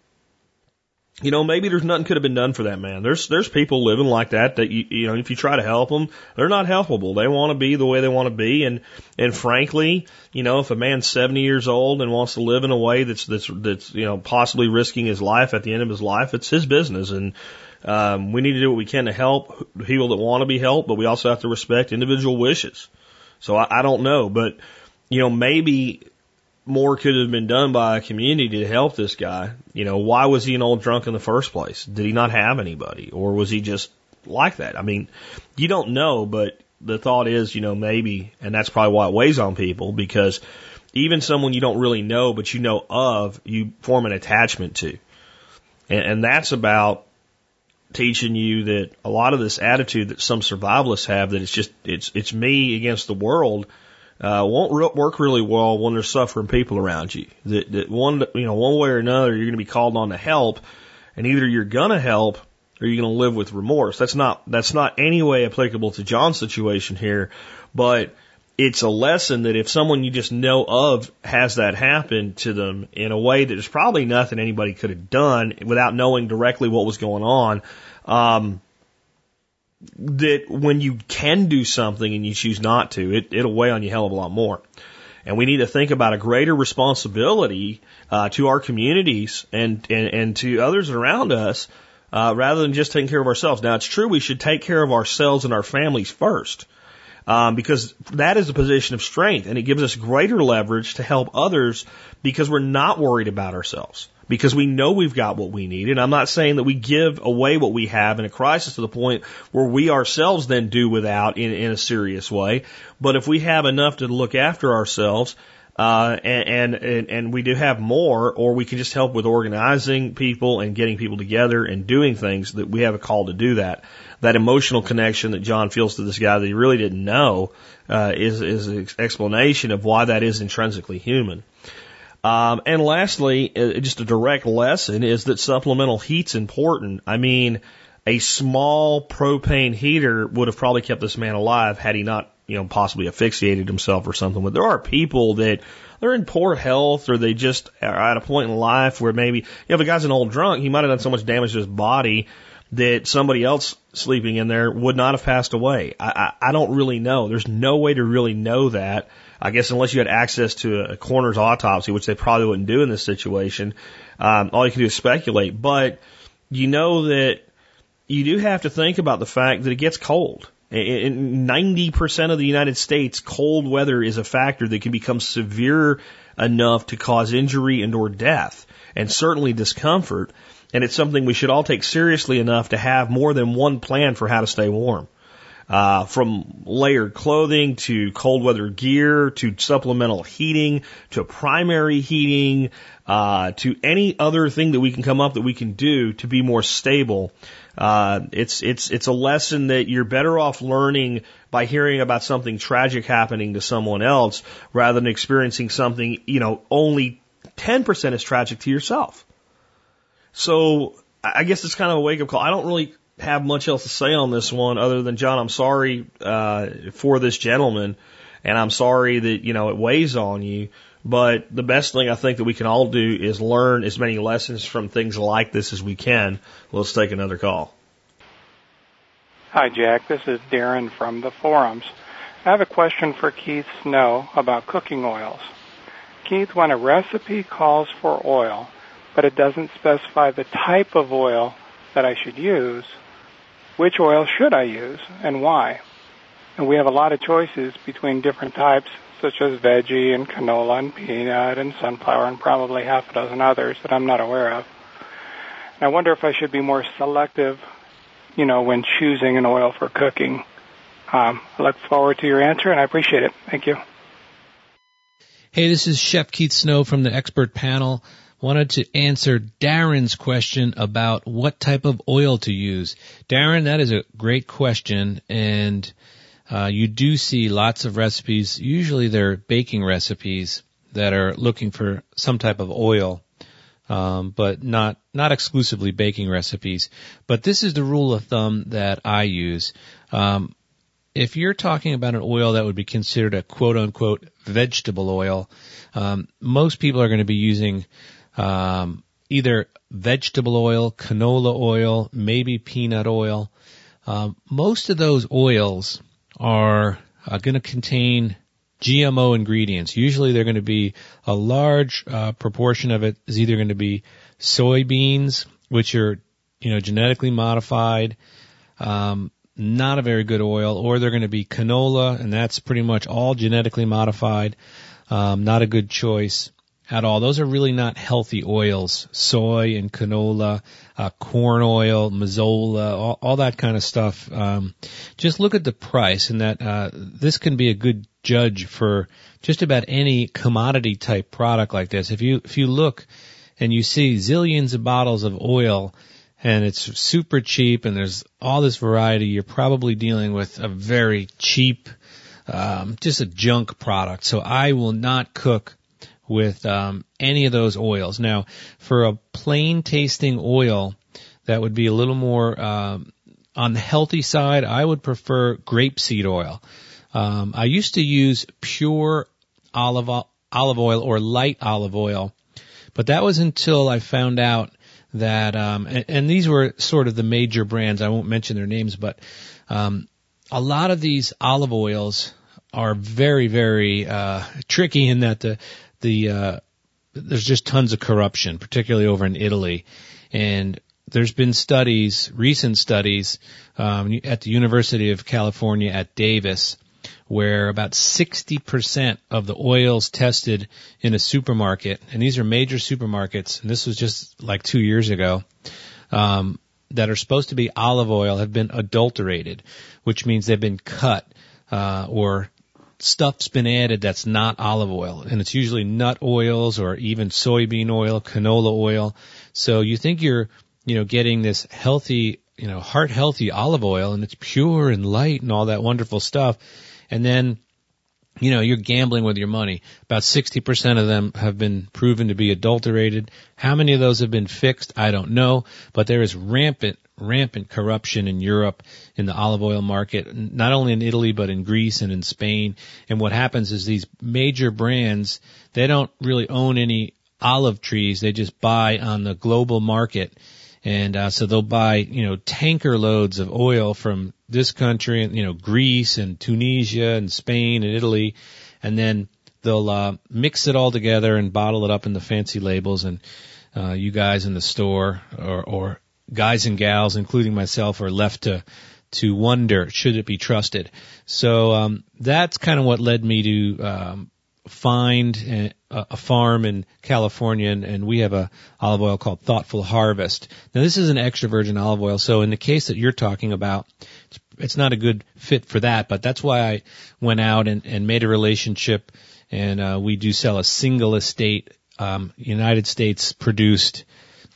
you know, maybe there's nothing could have been done for that man. There's there's people living like that that you you know if you try to help them, they're not helpable. They want to be the way they want to be, and and frankly, you know, if a man's 70 years old and wants to live in a way that's that's that's you know possibly risking his life at the end of his life, it's his business, and um, we need to do what we can to help people that want to be helped, but we also have to respect individual wishes. So I, I don't know, but you know, maybe more could have been done by a community to help this guy. You know, why was he an old drunk in the first place? Did he not have anybody? Or was he just like that? I mean, you don't know, but the thought is, you know, maybe, and that's probably why it weighs on people because even someone you don't really know, but you know of, you form an attachment to. And, and that's about teaching you that a lot of this attitude that some survivalists have that it's just, it's, it's me against the world uh, won't re- work really well when there's suffering people around you. That, that one, you know, one way or another, you're going to be called on to help, and either you're going to help or you're going to live with remorse. That's not that's not any way applicable to John's situation here, but it's a lesson that if someone you just know of has that happen to them in a way that there's probably nothing anybody could have done without knowing directly what was going on. Um, that when you can do something and you choose not to, it, it'll weigh on you a hell of a lot more. And we need to think about a greater responsibility uh, to our communities and, and, and to others around us uh, rather than just taking care of ourselves. Now, it's true we should take care of ourselves and our families first um, because that is a position of strength and it gives us greater leverage to help others because we're not worried about ourselves because we know we've got what we need. And I'm not saying that we give away what we have in a crisis to the point where we ourselves then do without in, in a serious way. But if we have enough to look after ourselves, uh, and, and, and we do have more, or we can just help with organizing people and getting people together and doing things that we have a call to do that. That emotional connection that John feels to this guy that he really didn't know, uh, is, is an explanation of why that is intrinsically human. Um, and lastly, uh, just a direct lesson is that supplemental heat's important. I mean, a small propane heater would have probably kept this man alive had he not you know, possibly asphyxiated himself or something. But there are people that they're in poor health or they just are at a point in life where maybe, you know, if a guy's an old drunk, he might have done so much damage to his body that somebody else sleeping in there would not have passed away. I, I, I don't really know. There's no way to really know that. I guess unless you had access to a coroner's autopsy, which they probably wouldn't do in this situation, um, all you can do is speculate. But you know that you do have to think about the fact that it gets cold. In 90% of the United States, cold weather is a factor that can become severe enough to cause injury and or death and certainly discomfort. And it's something we should all take seriously enough to have more than one plan for how to stay warm. Uh, from layered clothing to cold weather gear to supplemental heating to primary heating uh, to any other thing that we can come up that we can do to be more stable. Uh, it's it's it's a lesson that you're better off learning by hearing about something tragic happening to someone else rather than experiencing something you know only 10% is tragic to yourself. So I guess it's kind of a wake up call. I don't really have much else to say on this one other than John, I'm sorry uh, for this gentleman, and I'm sorry that you know it weighs on you. But the best thing I think that we can all do is learn as many lessons from things like this as we can. Let's take another call. Hi, Jack. This is Darren from the forums. I have a question for Keith Snow about cooking oils. Keith, when a recipe calls for oil, but it doesn't specify the type of oil that I should use, which oil should I use and why? And we have a lot of choices between different types, such as veggie and canola and peanut and sunflower and probably half a dozen others that I'm not aware of. And I wonder if I should be more selective, you know, when choosing an oil for cooking. Um, I look forward to your answer and I appreciate it. Thank you. Hey, this is Chef Keith Snow from the expert panel. Wanted to answer Darren's question about what type of oil to use. Darren, that is a great question and uh, you do see lots of recipes. Usually they're baking recipes that are looking for some type of oil, um, but not not exclusively baking recipes. But this is the rule of thumb that I use. Um, if you're talking about an oil that would be considered a quote unquote vegetable oil, um, most people are going to be using um, either vegetable oil, canola oil, maybe peanut oil. Um, most of those oils are uh, going to contain GMO ingredients. Usually they're going to be a large uh, proportion of it is either going to be soybeans, which are, you know, genetically modified, um, not a very good oil, or they're going to be canola, and that's pretty much all genetically modified, um, not a good choice at all. Those are really not healthy oils. Soy and canola, uh, corn oil, mazola, all, all that kind of stuff. Um, just look at the price, and that uh, this can be a good judge for just about any commodity type product like this. If you if you look and you see zillions of bottles of oil and it's super cheap and there's all this variety, you're probably dealing with a very cheap, um, just a junk product. So I will not cook with um, any of those oils. Now, for a plain tasting oil that would be a little more um, on the healthy side, I would prefer grapeseed oil. Um, I used to use pure olive olive oil or light olive oil, but that was until I found out that um, and, and these were sort of the major brands. I won't mention their names, but um, a lot of these olive oils are very very uh, tricky in that the the uh, there's just tons of corruption, particularly over in Italy, and there's been studies, recent studies, um, at the University of California at Davis, where about 60% of the oils tested in a supermarket, and these are major supermarkets, and this was just like two years ago, um, that are supposed to be olive oil have been adulterated, which means they've been cut uh, or stuff's been added that's not olive oil, and it's usually nut oils or even soybean oil, canola oil. So you think you're, you know, getting this healthy, you know, heart healthy olive oil, and it's pure and light and all that wonderful stuff, and then you know, you're gambling with your money. About 60% of them have been proven to be adulterated. How many of those have been fixed? I don't know, but there is rampant, rampant corruption in Europe in the olive oil market, not only in Italy, but in Greece and in Spain. And what happens is these major brands, they don't really own any olive trees. They just buy on the global market. And uh, so they'll buy, you know, tanker loads of oil from this country, and you know, Greece and Tunisia and Spain and Italy, and then they'll uh, mix it all together and bottle it up in the fancy labels. And uh, you guys in the store, or, or guys and gals, including myself, are left to to wonder should it be trusted. So um, that's kind of what led me to um, find a, a farm in California, and, and we have a olive oil called Thoughtful Harvest. Now, this is an extra virgin olive oil, so in the case that you're talking about, it's, it's not a good fit for that. But that's why I went out and, and made a relationship, and uh, we do sell a single estate, um, United States produced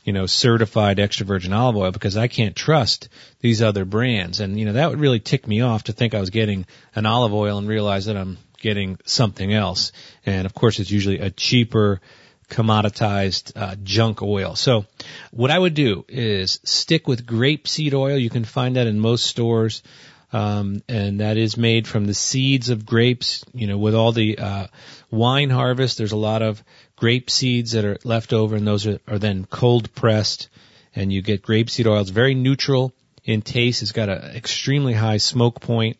you know, certified extra virgin olive oil because I can't trust these other brands. And, you know, that would really tick me off to think I was getting an olive oil and realize that I'm getting something else. And of course, it's usually a cheaper, commoditized uh, junk oil. So what I would do is stick with grapeseed oil. You can find that in most stores. Um, and that is made from the seeds of grapes. You know, with all the uh, wine harvest, there's a lot of grape seeds that are left over, and those are, are then cold pressed, and you get grapeseed oil. It's very neutral in taste. It's got an extremely high smoke point,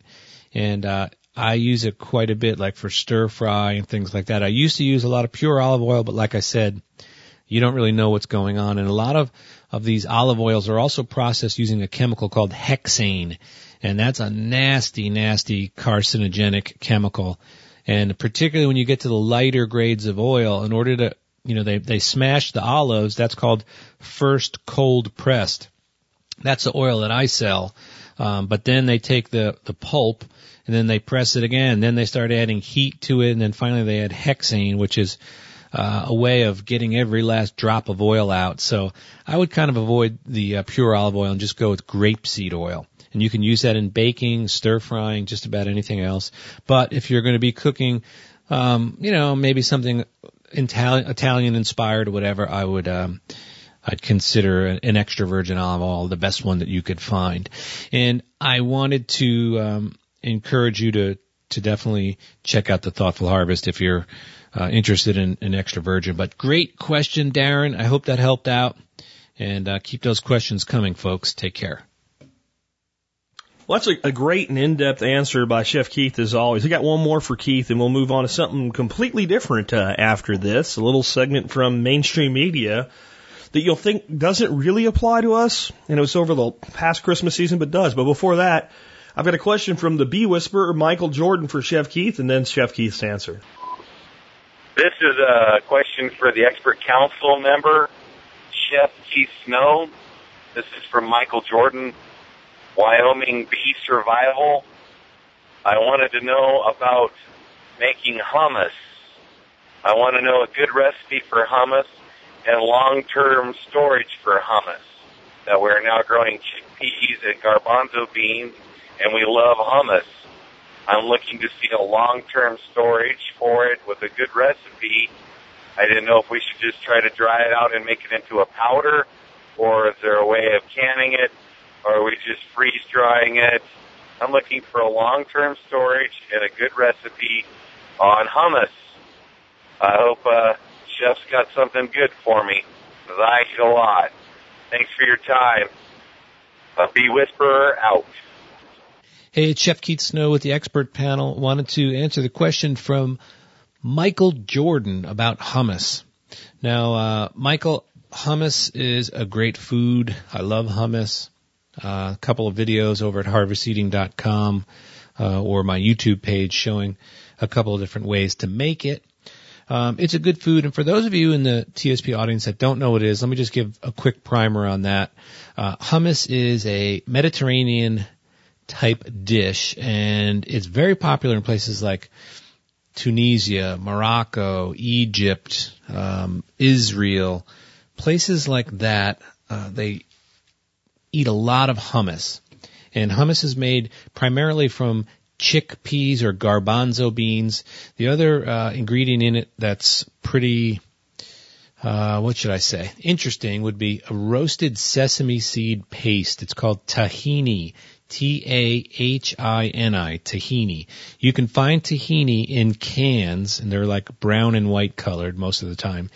and uh, I use it quite a bit, like for stir fry and things like that. I used to use a lot of pure olive oil, but like I said, you don't really know what's going on. And a lot of, of these olive oils are also processed using a chemical called hexane. And that's a nasty, nasty carcinogenic chemical. And particularly when you get to the lighter grades of oil, in order to, you know, they, they smash the olives, that's called first cold pressed. That's the oil that I sell. Um, but then they take the, the pulp and then they press it again. Then they start adding heat to it, and then finally they add hexane, which is uh, a way of getting every last drop of oil out. So I would kind of avoid the uh, pure olive oil and just go with grapeseed oil. And you can use that in baking, stir frying, just about anything else. But if you're going to be cooking, um, you know, maybe something Italian, Italian inspired or whatever, I would, um, I'd consider an extra virgin olive oil the best one that you could find. And I wanted to um, encourage you to to definitely check out the Thoughtful Harvest if you're uh, interested in, in extra virgin. But great question, Darren. I hope that helped out. And uh, keep those questions coming, folks. Take care. Well, that's a, a great and in-depth answer by Chef Keith as always. We got one more for Keith, and we'll move on to something completely different uh, after this. A little segment from mainstream media that you'll think doesn't really apply to us, and it was over the past Christmas season, but does. But before that, I've got a question from the Bee Whisperer, Michael Jordan, for Chef Keith, and then Chef Keith's answer. This is a question for the expert council member, Chef Keith Snow. This is from Michael Jordan, Wyoming Bee Survival. I wanted to know about making hummus. I want to know a good recipe for hummus and long-term storage for hummus. That we're now growing chickpeas and garbanzo beans and we love hummus. I'm looking to see a long-term storage for it with a good recipe. I didn't know if we should just try to dry it out and make it into a powder, or is there a way of canning it, or are we just freeze drying it? I'm looking for a long-term storage and a good recipe on hummus. I hope uh, Chef's got something good for me, I eat a lot. Thanks for your time. A Bee Whisperer out. Hey, it's Chef Keith Snow with the expert panel. Wanted to answer the question from Michael Jordan about hummus. Now, uh, Michael, hummus is a great food. I love hummus. Uh, a couple of videos over at harvesteating.com uh, or my YouTube page showing a couple of different ways to make it. Um, it's a good food, and for those of you in the TSP audience that don't know what it is, let me just give a quick primer on that. Uh, hummus is a Mediterranean type dish, and it's very popular in places like Tunisia, Morocco, Egypt, um, Israel, places like that. Uh, they eat a lot of hummus, and hummus is made primarily from chickpeas or garbanzo beans. The other uh, ingredient in it that's pretty, uh, what should I say, interesting would be a roasted sesame seed paste. It's called tahini. T-A-H-I-N-I, tahini. You can find tahini in cans, and they're like brown and white colored most of the time,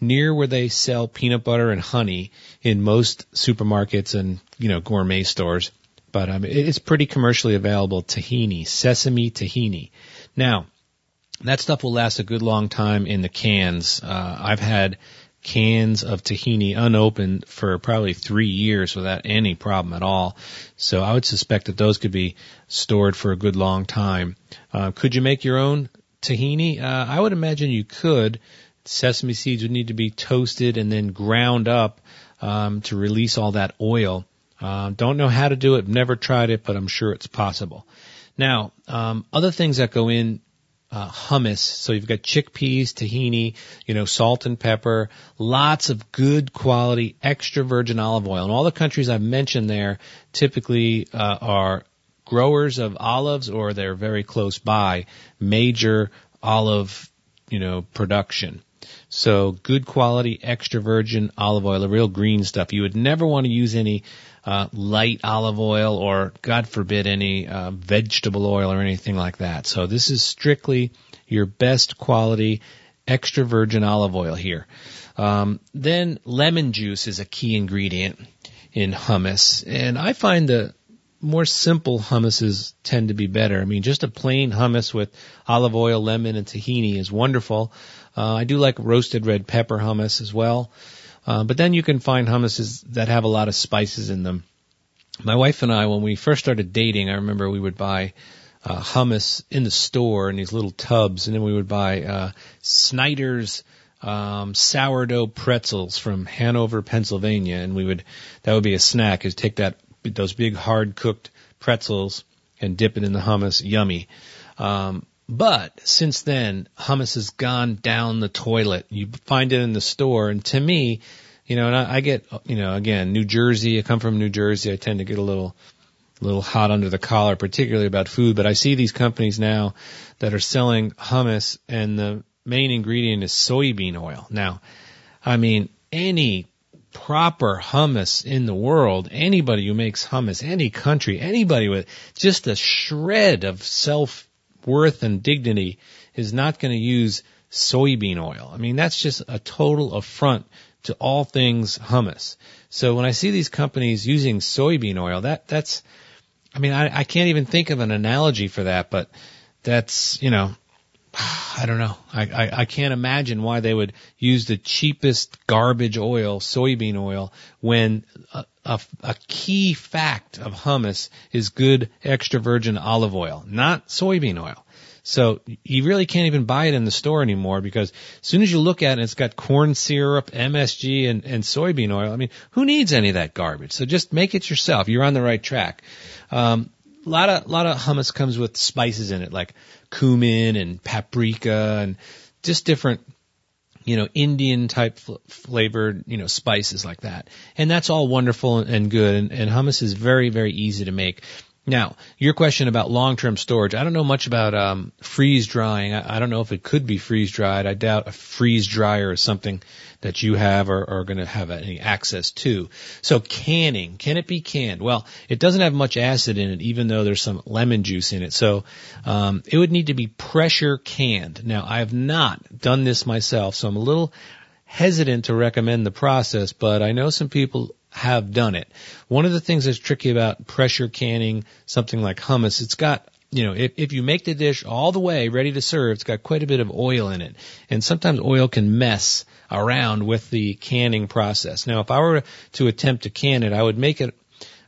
near where they sell peanut butter and honey in most supermarkets and, you know, gourmet stores. But um, it's pretty commercially available, tahini, sesame tahini. Now, that stuff will last a good long time in the cans. Uh, I've had cans of tahini unopened for probably three years without any problem at all. So I would suspect that those could be stored for a good long time. Uh, could you make your own tahini? Uh, I would imagine you could. Sesame seeds would need to be toasted and then ground up um, to release all that oil. Uh, don't know how to do it, never tried it, but I'm sure it's possible. Now, um, other things that go in uh, hummus. So you've got chickpeas, tahini, you know, salt and pepper, lots of good quality extra virgin olive oil. And all the countries I've mentioned there typically uh, are growers of olives or they're very close by major olive, you know, production. So good quality extra virgin olive oil, the real green stuff. You would never want to use any uh, light olive oil or, God forbid, any uh, vegetable oil or anything like that. So this is strictly your best quality extra virgin olive oil here. Um, then lemon juice is a key ingredient in hummus, and I find the more simple hummuses tend to be better. I mean, just a plain hummus with olive oil, lemon, and tahini is wonderful. Uh, I do like roasted red pepper hummus as well. Uh, but then you can find hummuses that have a lot of spices in them. My wife and I, when we first started dating, I remember we would buy uh, hummus in the store in these little tubs, and then we would buy uh, Snyder's um, sourdough pretzels from Hanover, Pennsylvania, and we would that would be a snack. Is take that those big hard cooked pretzels and dip it in the hummus. Yummy. Um, but since then, hummus has gone down the toilet. You find it in the store, and to me, you know, and I, I get, you know, again, New Jersey. I come from New Jersey. I tend to get a little, a little hot under the collar, particularly about food. But I see these companies now that are selling hummus, and the main ingredient is soybean oil. Now, I mean, any proper hummus in the world, anybody who makes hummus, any country, anybody with just a shred of self worth and dignity is not going to use soybean oil. I mean, that's just a total affront to all things hummus. So when I see these companies using soybean oil, that, that's, I mean, I, I can't even think of an analogy for that, but that's, you know, I don't know. I, I, I can't imagine why they would use the cheapest garbage oil, soybean oil, when a, a, a key fact of hummus is good extra virgin olive oil, not soybean oil. So you really can't even buy it in the store anymore because as soon as you look at it, it's got corn syrup, MSG, and, and soybean oil. I mean, who needs any of that garbage? So just make it yourself. You're on the right track. Um, a lot of, lot of hummus comes with spices in it, like cumin and paprika and just different you know, Indian type fl- flavored, you know, spices like that. And that's all wonderful and good. And, and hummus is very, very easy to make. Now, your question about long-term storage. I don't know much about um, freeze drying. I, I don't know if it could be freeze dried. I doubt a freeze dryer is something that you have or are going to have any access to. So canning, can it be canned? Well, it doesn't have much acid in it, even though there's some lemon juice in it. So um, it would need to be pressure canned. Now, I have not done this myself, so I'm a little hesitant to recommend the process, but I know some people have done it. One of the things that's tricky about pressure canning something like hummus, it's got you know, if, if you make the dish all the way ready to serve, it's got quite a bit of oil in it. And sometimes oil can mess around with the canning process. Now, if I were to attempt to can it, I would make it,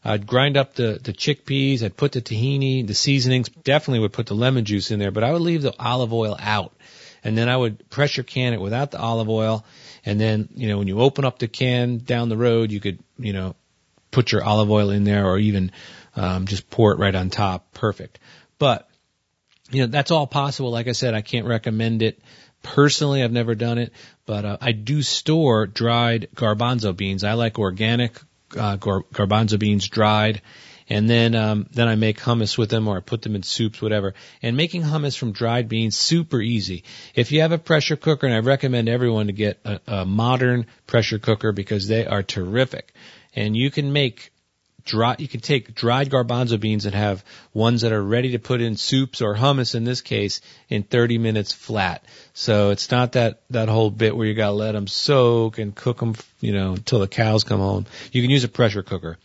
I'd grind up the, the chickpeas, I'd put the tahini, the seasonings, definitely would put the lemon juice in there, but I would leave the olive oil out. And then I would pressure can it without the olive oil and then, you know, when you open up the can down the road, you could, you know, put your olive oil in there or even um, just pour it right on top. Perfect. But, you know, that's all possible. Like I said, I can't recommend it. Personally, I've never done it, but uh, I do store dried garbanzo beans. I like organic uh, gar- garbanzo beans dried, and then um, then I make hummus with them or I put them in soups, whatever. And making hummus from dried beans super easy. If you have a pressure cooker, and I recommend everyone to get a, a modern pressure cooker because they are terrific, and you can make dry, you can take dried garbanzo beans and have ones that are ready to put in soups or hummus in this case in 30 minutes flat. So it's not that, that whole bit where you gotta let them soak and cook them, you know, until the cows come home. You can use a pressure cooker.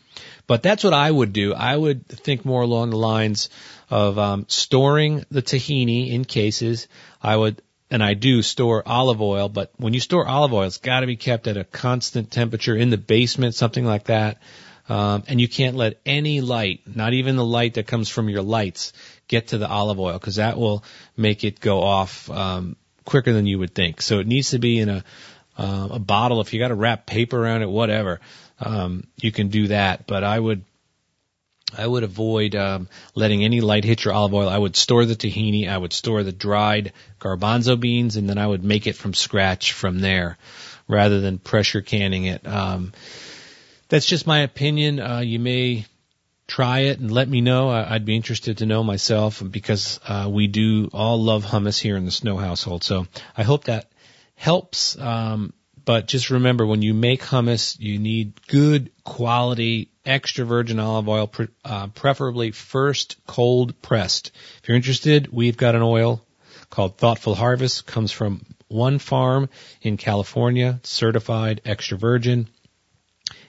But that's what I would do. I would think more along the lines of um, storing the tahini in cases. I would and I do store olive oil, but when you store olive oil, it's got to be kept at a constant temperature in the basement, something like that. Um, and you can't let any light, not even the light that comes from your lights, get to the olive oil because that will make it go off um, quicker than you would think. So it needs to be in a uh, a bottle. If you got to wrap paper around it, whatever, um, you can do that. But I would I would avoid um, letting any light hit your olive oil. I would store the tahini. I would store the dried garbanzo beans, and then I would make it from scratch from there, rather than pressure canning it. Um, that's just my opinion. Uh, you may try it and let me know. I, would be interested to know myself because uh, we do all love hummus here in the Snow household. So I hope that helps. Um, but just remember, when you make hummus, you need good quality extra virgin olive oil, pre- uh, preferably first cold pressed. If you're interested, we've got an oil called Thoughtful Harvest. Comes from one farm in California, certified extra virgin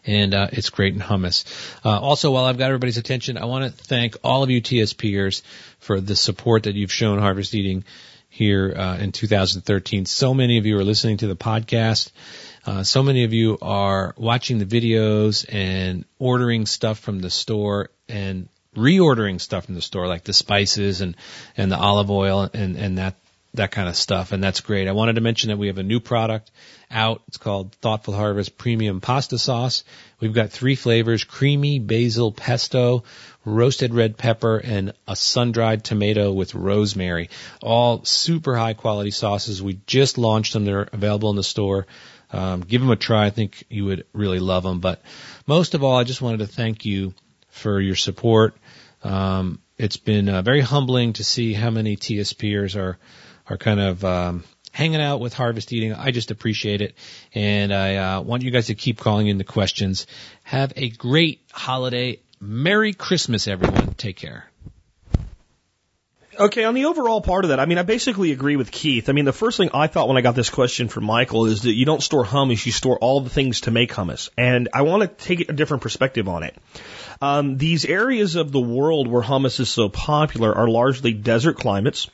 and uh, it's great in hummus. Uh, also, while I've got everybody's attention, I want to thank all of you TSPers for the support that you've shown Harvest Eating here uh, in 2013. So many of you are listening to the podcast. Uh, so many of you are watching the videos and ordering stuff from the store and reordering stuff from the store, like the spices and and the olive oil and and that that kind of stuff, and that's great. I wanted to mention that we have a new product out. It's called Thoughtful Harvest Premium Pasta Sauce. We've got three flavors, creamy basil pesto, roasted red pepper, and a sun-dried tomato with rosemary. All super high quality sauces. We just launched them. They're available in the store. Um, give them a try. I think you would really love them. But most of all, I just wanted to thank you for your support. Um, it's been uh, very humbling to see how many TSPers are are kind of um, hanging out with Harvest Eating. I just appreciate it, and I uh, want you guys to keep calling in the questions. Have a great holiday. Merry Christmas, everyone. Take care. Okay, on the overall part of that, I mean, I basically agree with Keith. I mean, the first thing I thought when I got this question from Michael is that you don't store hummus, you store all the things to make hummus. And I want to take a different perspective on it. Um, these areas of the world where hummus is so popular are largely desert climates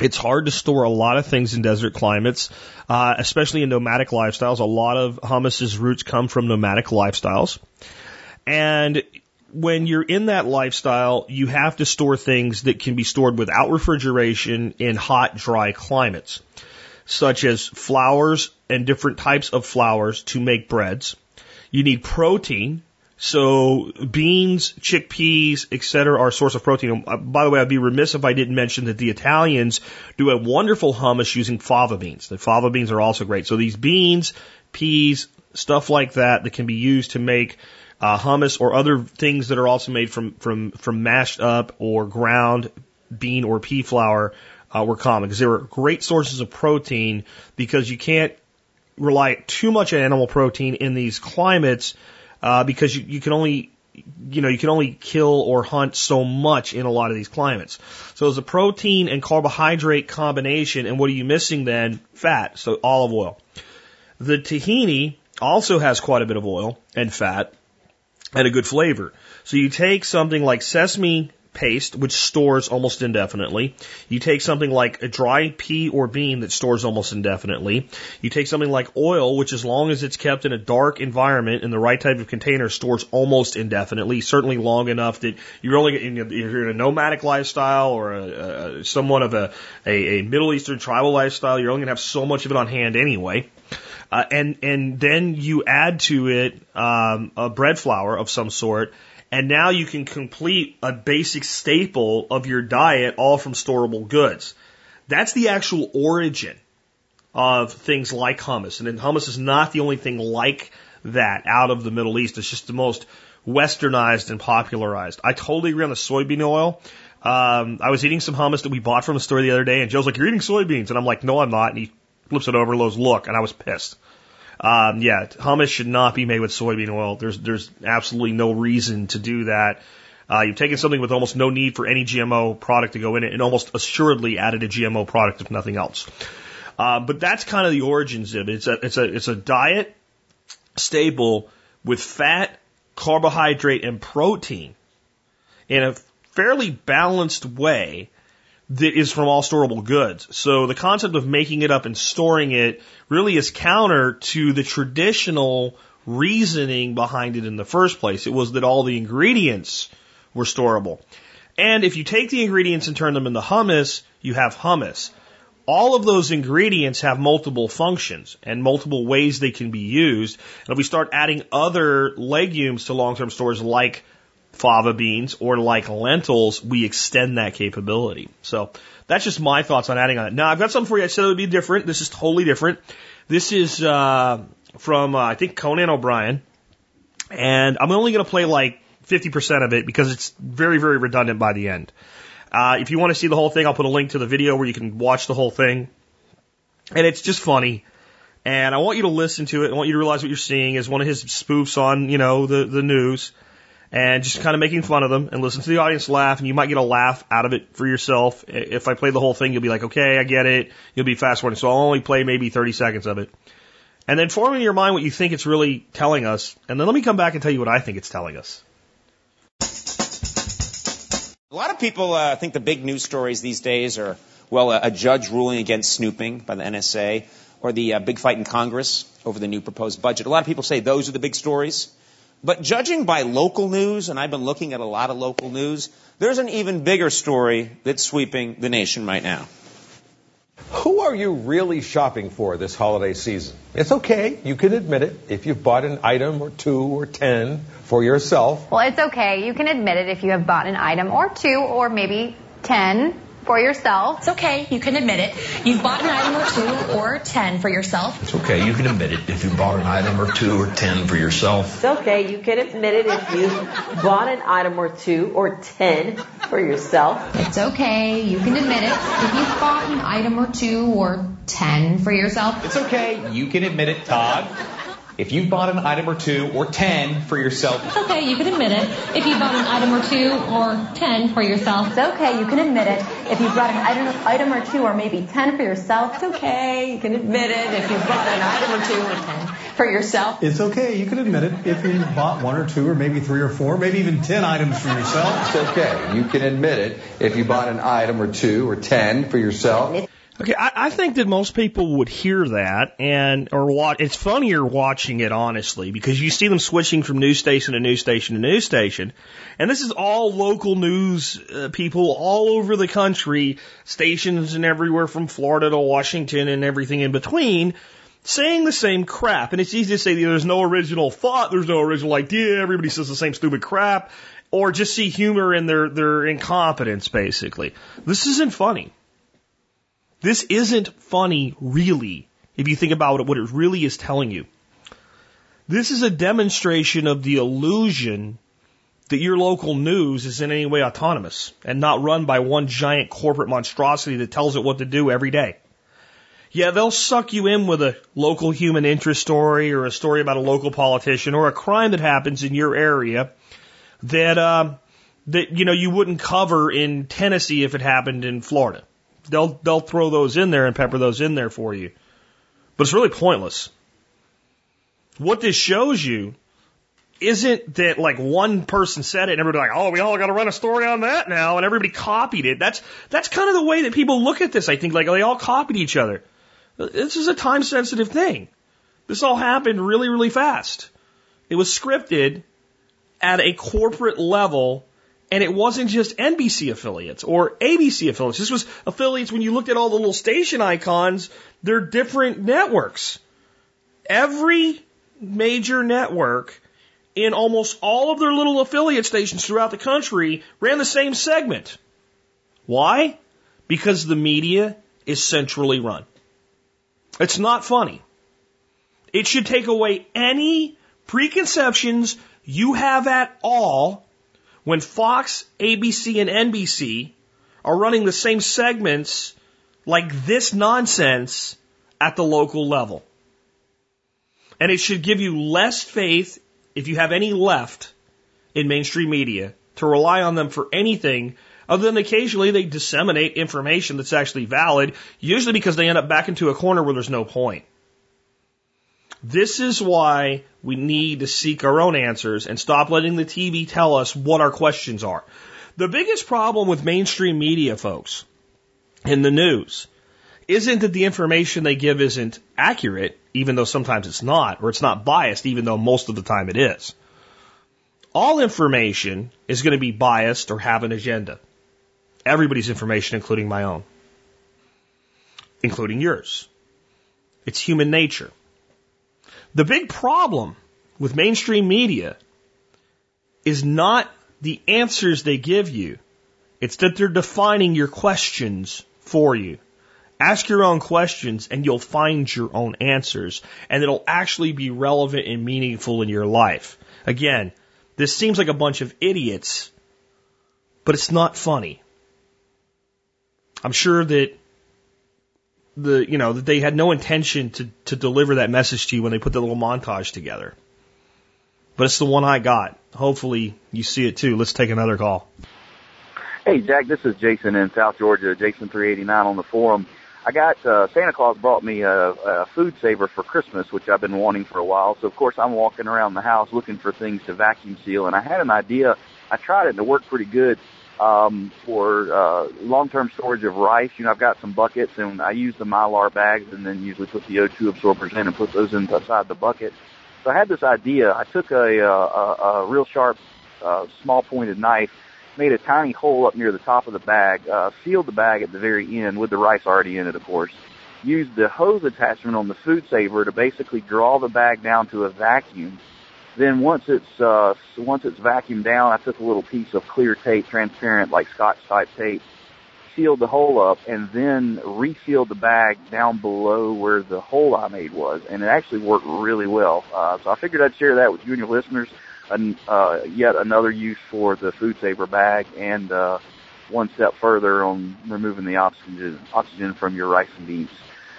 it's hard to store a lot of things in desert climates, uh, especially in nomadic lifestyles. A lot of hummus's roots come from nomadic lifestyles. And when you're in that lifestyle, you have to store things that can be stored without refrigeration in hot, dry climates, such as flours and different types of flours to make breads. You need protein so beans, chickpeas, etc., are a source of protein. Uh, by the way, I'd be remiss if I didn't mention that the Italians do a wonderful hummus using fava beans. The fava beans are also great. So these beans, peas, stuff like that that can be used to make uh, hummus or other things that are also made from from from mashed up or ground bean or pea flour uh, were common because they were great sources of protein because you can't rely too much on animal protein in these climates uh, because you, you can only you know, you can only kill or hunt so much in a lot of these climates. So there's a protein and carbohydrate combination, and what are you missing then? Fat, so olive oil. The tahini also has quite a bit of oil and fat and a good flavor. So you take something like sesame paste, which stores almost indefinitely. You take something like a dry pea or bean that stores almost indefinitely. You take something like oil, which as long as it's kept in a dark environment in the right type of container stores almost indefinitely, certainly long enough that you're only, if you're in a nomadic lifestyle or a, a, somewhat of a, a, a Middle Eastern tribal lifestyle, you're only going to have so much of it on hand anyway. Uh, and and then you add to it um, a bread flour of some sort, and now you can complete a basic staple of your diet all from storable goods. That's the actual origin of things like hummus. And hummus is not the only thing like that out of the Middle East. It's just the most westernized and popularized. I totally agree on the soybean oil. Um, I was eating some hummus that we bought from the store the other day, and Joe's like, "You're eating soybeans," and I'm like, "No, I'm not." And he flips it over, goes, "Look," and I was pissed. Um, yeah, hummus should not be made with soybean oil. There's there's absolutely no reason to do that. Uh, you've taken something with almost no need for any GMO product to go in it, and almost assuredly added a GMO product if nothing else. Uh, but that's kind of the origins of it. It's a it's a it's a diet staple with fat, carbohydrate, and protein in a fairly balanced way that is from all storable goods. So the concept of making it up and storing it really is counter to the traditional reasoning behind it in the first place. It was that all the ingredients were storable. And if you take the ingredients and turn them into hummus, you have hummus. All of those ingredients have multiple functions and multiple ways they can be used. And if we start adding other legumes to long-term stores like fava beans or like lentils, we extend that capability. So that's just my thoughts on adding on it. Now I've got something for you. I said it would be different. This is totally different. This is uh, from uh, I think Conan O'Brien, and I'm only going to play like 50% of it because it's very very redundant by the end. Uh, if you want to see the whole thing, I'll put a link to the video where you can watch the whole thing, and it's just funny. And I want you to listen to it. I want you to realize what you're seeing is one of his spoofs on, you know, the, the news and just kind of making fun of them and listen to the audience laugh and you might get a laugh out of it for yourself. If I play the whole thing, you'll be like, okay, I get it. You'll be fast forwarding. So I'll only play maybe 30 seconds of it. And then form in your mind what you think it's really telling us. And then let me come back and tell you what I think it's telling us. A lot of people uh, think the big news stories these days are, well, a, a judge ruling against snooping by the NSA or the uh, big fight in Congress over the new proposed budget. A lot of people say those are the big stories. But judging by local news, and I've been looking at a lot of local news, there's an even bigger story that's sweeping the nation right now. Who are you really shopping for this holiday season? It's okay, you can admit it if you've bought an item or two or ten for yourself. Well, it's okay, you can admit it if you have bought an item or two or maybe ten for yourself. It's okay. You can admit it. You've bought an item or two or 10 for yourself. It's okay. You can admit it if you bought an item or two or 10 for yourself. It's okay. You can admit it if you bought an item or two or 10 for yourself. It's okay. You can admit it if you've bought an item or two or 10 for yourself. It's okay. You can admit it, Todd. If you bought an item or two or 10 for yourself. It's okay, you can admit it. If you bought an item or two or 10 for yourself. It's okay, you can admit it. If you bought an item, item or two or maybe 10 for yourself. It's okay, you can admit it. If you bought an item or two or 10 for yourself. It's okay, you can admit it. If you bought one or two or maybe three or four, maybe even 10 items for yourself. It's okay, you can admit it. If you bought an item or two or 10 for yourself. Okay, I, I think that most people would hear that and or watch. It's funnier watching it honestly because you see them switching from news station to news station to news station, and this is all local news uh, people all over the country, stations and everywhere from Florida to Washington and everything in between, saying the same crap. And it's easy to say there's no original thought, there's no original idea, everybody says the same stupid crap, or just see humor in their their incompetence. Basically, this isn't funny. This isn't funny, really, if you think about what it really is telling you. This is a demonstration of the illusion that your local news is in any way autonomous and not run by one giant corporate monstrosity that tells it what to do every day. Yeah, they'll suck you in with a local human interest story or a story about a local politician or a crime that happens in your area that uh, that you know you wouldn't cover in Tennessee if it happened in Florida. They'll they'll throw those in there and pepper those in there for you. But it's really pointless. What this shows you isn't that like one person said it and everybody like, oh, we all got to run a story on that now, and everybody copied it. That's that's kind of the way that people look at this. I think like they all copied each other. This is a time sensitive thing. This all happened really really fast. It was scripted at a corporate level and it wasn't just NBC affiliates or ABC affiliates. This was affiliates when you looked at all the little station icons, they're different networks. Every major network in almost all of their little affiliate stations throughout the country ran the same segment. Why? Because the media is centrally run. It's not funny. It should take away any preconceptions you have at all when Fox, ABC, and NBC are running the same segments like this nonsense at the local level. And it should give you less faith, if you have any left, in mainstream media to rely on them for anything other than occasionally they disseminate information that's actually valid, usually because they end up back into a corner where there's no point. This is why we need to seek our own answers and stop letting the TV tell us what our questions are. The biggest problem with mainstream media, folks, in the news, isn't that the information they give isn't accurate, even though sometimes it's not, or it's not biased, even though most of the time it is. All information is going to be biased or have an agenda. Everybody's information, including my own, including yours. It's human nature. The big problem with mainstream media is not the answers they give you. It's that they're defining your questions for you. Ask your own questions and you'll find your own answers and it'll actually be relevant and meaningful in your life. Again, this seems like a bunch of idiots, but it's not funny. I'm sure that the you know that they had no intention to to deliver that message to you when they put the little montage together. But it's the one I got. Hopefully you see it too. Let's take another call. Hey Jack, this is Jason in South Georgia, Jason three eighty nine on the forum. I got uh, Santa Claus brought me a, a FoodSaver for Christmas, which I've been wanting for a while. So of course I'm walking around the house looking for things to vacuum seal, and I had an idea. I tried it and it worked pretty good um, for uh, long-term storage of rice. You know, I've got some buckets, and I use the mylar bags, and then usually put the O2 absorbers in and put those inside the bucket. So I had this idea. I took a, a, a real sharp, uh, small pointed knife, made a tiny hole up near the top of the bag, uh, sealed the bag at the very end with the rice already in it, of course. Used the hose attachment on the FoodSaver to basically draw the bag down to a vacuum then once it's uh, once it's vacuumed down, I took a little piece of clear tape, transparent like Scotch type tape, sealed the hole up, and then resealed the bag down below where the hole I made was, and it actually worked really well. Uh, so I figured I'd share that with you and your listeners. And uh, yet another use for the FoodSaver bag, and uh, one step further on removing the oxygen oxygen from your rice and beans.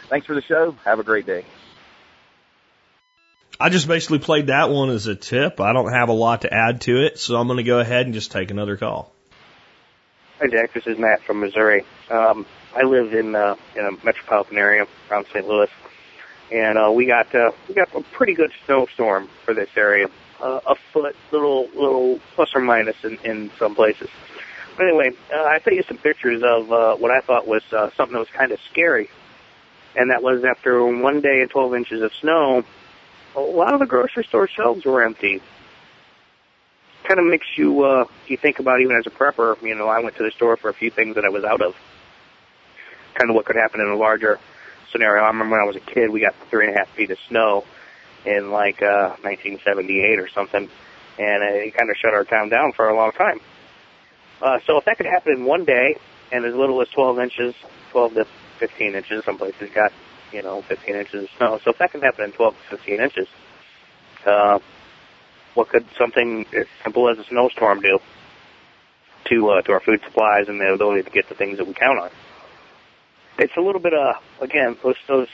Thanks for the show. Have a great day. I just basically played that one as a tip. I don't have a lot to add to it, so I'm going to go ahead and just take another call. Hi, Jack. This is Matt from Missouri. Um, I live in, uh, in a metropolitan area around St. Louis, and uh, we got uh, we got a pretty good snowstorm for this area. Uh, a foot, little little plus or minus in, in some places. But anyway, uh, I sent you some pictures of uh, what I thought was uh, something that was kind of scary, and that was after one day and 12 inches of snow, a lot of the grocery store shelves were empty. Kind of makes you uh, you think about even as a prepper. You know, I went to the store for a few things that I was out of. Kind of what could happen in a larger scenario. I remember when I was a kid, we got three and a half feet of snow in like uh, 1978 or something, and it kind of shut our town down for a long time. Uh, so if that could happen in one day, and as little as 12 inches, 12 to 15 inches, some places got you know, 15 inches of snow. So if that can happen in 12 to 15 inches, uh, what could something as simple as a snowstorm do to uh, to our food supplies and the ability to get the things that we count on? It's a little bit, uh, again, those, those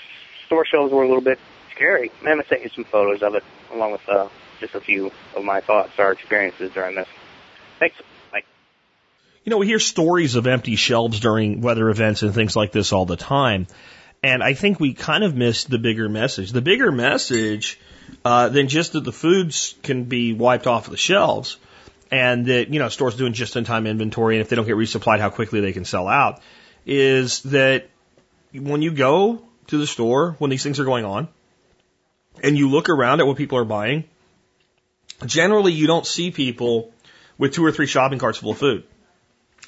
store shelves were a little bit scary. Man, I sent you some photos of it, along with uh, just a few of my thoughts or experiences during this. Thanks. You know, we hear stories of empty shelves during weather events and things like this all the time. And I think we kind of missed the bigger message. The bigger message uh, than just that the foods can be wiped off of the shelves and that, you know, stores doing just in time inventory and if they don't get resupplied, how quickly they can sell out is that when you go to the store when these things are going on and you look around at what people are buying, generally you don't see people with two or three shopping carts full of food.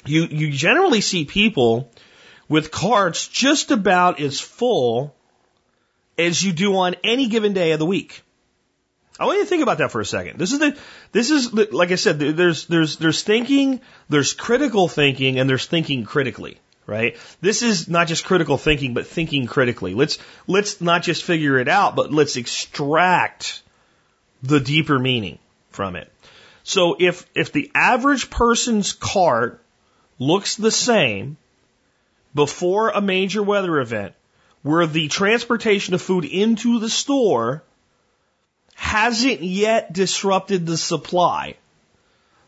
You, you generally see people with carts just about as full as you do on any given day of the week. I want you to think about that for a second. This is the, this is the, like I said, there's, there's, there's thinking, there's critical thinking, and there's thinking critically, right? This is not just critical thinking, but thinking critically. Let's, let's not just figure it out, but let's extract the deeper meaning from it. So if, if the average person's cart looks the same before a major weather event, where the transportation of food into the store hasn't yet disrupted the supply.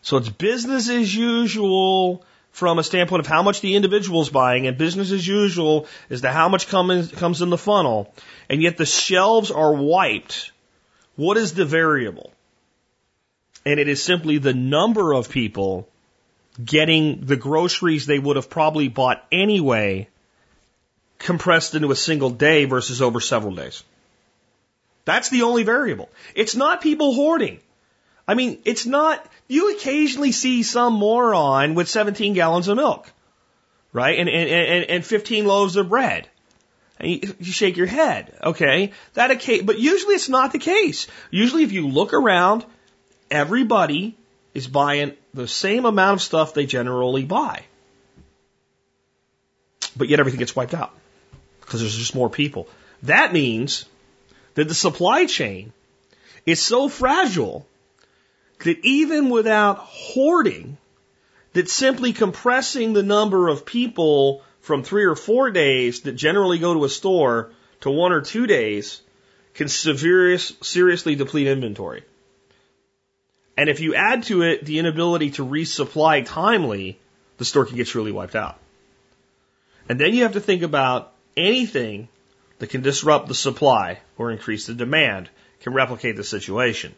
So it's business as usual from a standpoint of how much the individual is buying and business as usual as to how much come comes in the funnel. And yet the shelves are wiped. What is the variable? And it is simply the number of people getting the groceries they would have probably bought anyway compressed into a single day versus over several days. That's the only variable. It's not people hoarding. I mean, it's not, you occasionally see some moron with 17 gallons of milk, right? And, and, and, and 15 loaves of bread. And you, shake your head, okay? That but usually it's not the case. Usually if you look around, everybody is buying the same amount of stuff they generally buy. But yet everything gets wiped out because there's just more people. That means that the supply chain is so fragile that even without hoarding, that simply compressing the number of people from three or four days that generally go to a store to one or two days can severious, seriously deplete inventory. And if you add to it the inability to resupply timely, the store can get truly wiped out. And then you have to think about anything that can disrupt the supply or increase the demand can replicate the situation.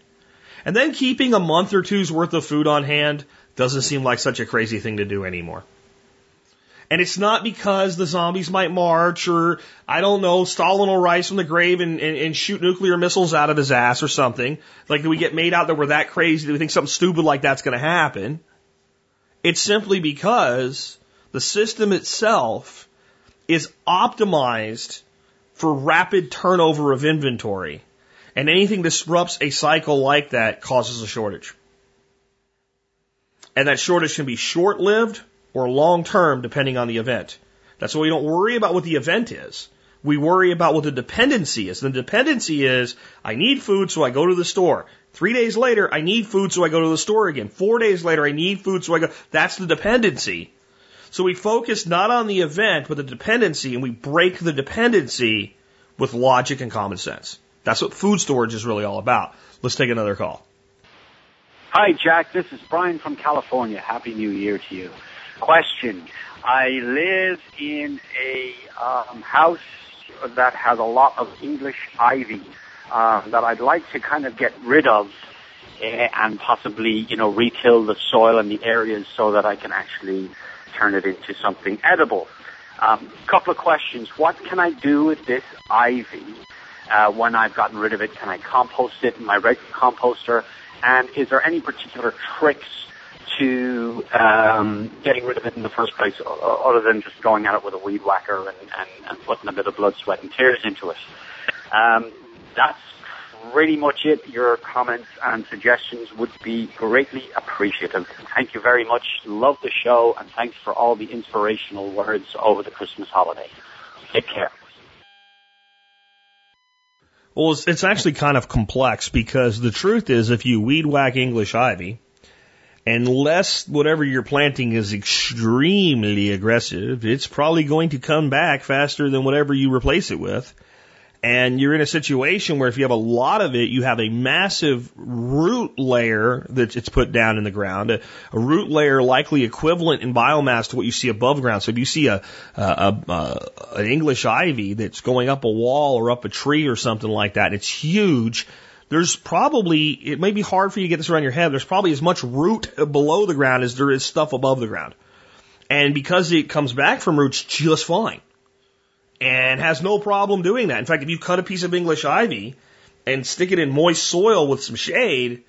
And then keeping a month or two's worth of food on hand doesn't seem like such a crazy thing to do anymore. And it's not because the zombies might march or, I don't know, Stalin will rise from the grave and, and, and shoot nuclear missiles out of his ass or something. Like, do we get made out that we're that crazy? that we think something stupid like that's going to happen? It's simply because the system itself is optimized for rapid turnover of inventory. And anything that disrupts a cycle like that causes a shortage. And that shortage can be short lived or long term depending on the event. That's why we don't worry about what the event is. We worry about what the dependency is. The dependency is I need food, so I go to the store. Three days later, I need food, so I go to the store again. Four days later, I need food, so I go. That's the dependency. So we focus not on the event, but the dependency, and we break the dependency with logic and common sense. That's what food storage is really all about. Let's take another call. Hi, Jack. This is Brian from California. Happy New Year to you. Question. I live in a um, house that has a lot of English ivy uh, that I'd like to kind of get rid of uh, and possibly, you know, retill the soil and the areas so that I can actually turn it into something edible. Um, couple of questions. What can I do with this ivy uh, when I've gotten rid of it? Can I compost it in my regular composter? And is there any particular tricks to um, getting rid of it in the first place, other than just going at it with a weed whacker and, and, and putting a bit of blood, sweat, and tears into it. Um, that's pretty much it. Your comments and suggestions would be greatly appreciative. Thank you very much. Love the show, and thanks for all the inspirational words over the Christmas holiday. Take care. Well, it's, it's actually kind of complex because the truth is, if you weed whack English ivy, unless whatever you're planting is extremely aggressive, it's probably going to come back faster than whatever you replace it with. And you're in a situation where if you have a lot of it, you have a massive root layer that it's put down in the ground, a, a root layer likely equivalent in biomass to what you see above ground. So if you see a, a, a, an English ivy that's going up a wall or up a tree or something like that, and it's huge, there's probably, it may be hard for you to get this around your head, there's probably as much root below the ground as there is stuff above the ground. And because it comes back from roots just fine and has no problem doing that. In fact, if you cut a piece of English ivy and stick it in moist soil with some shade,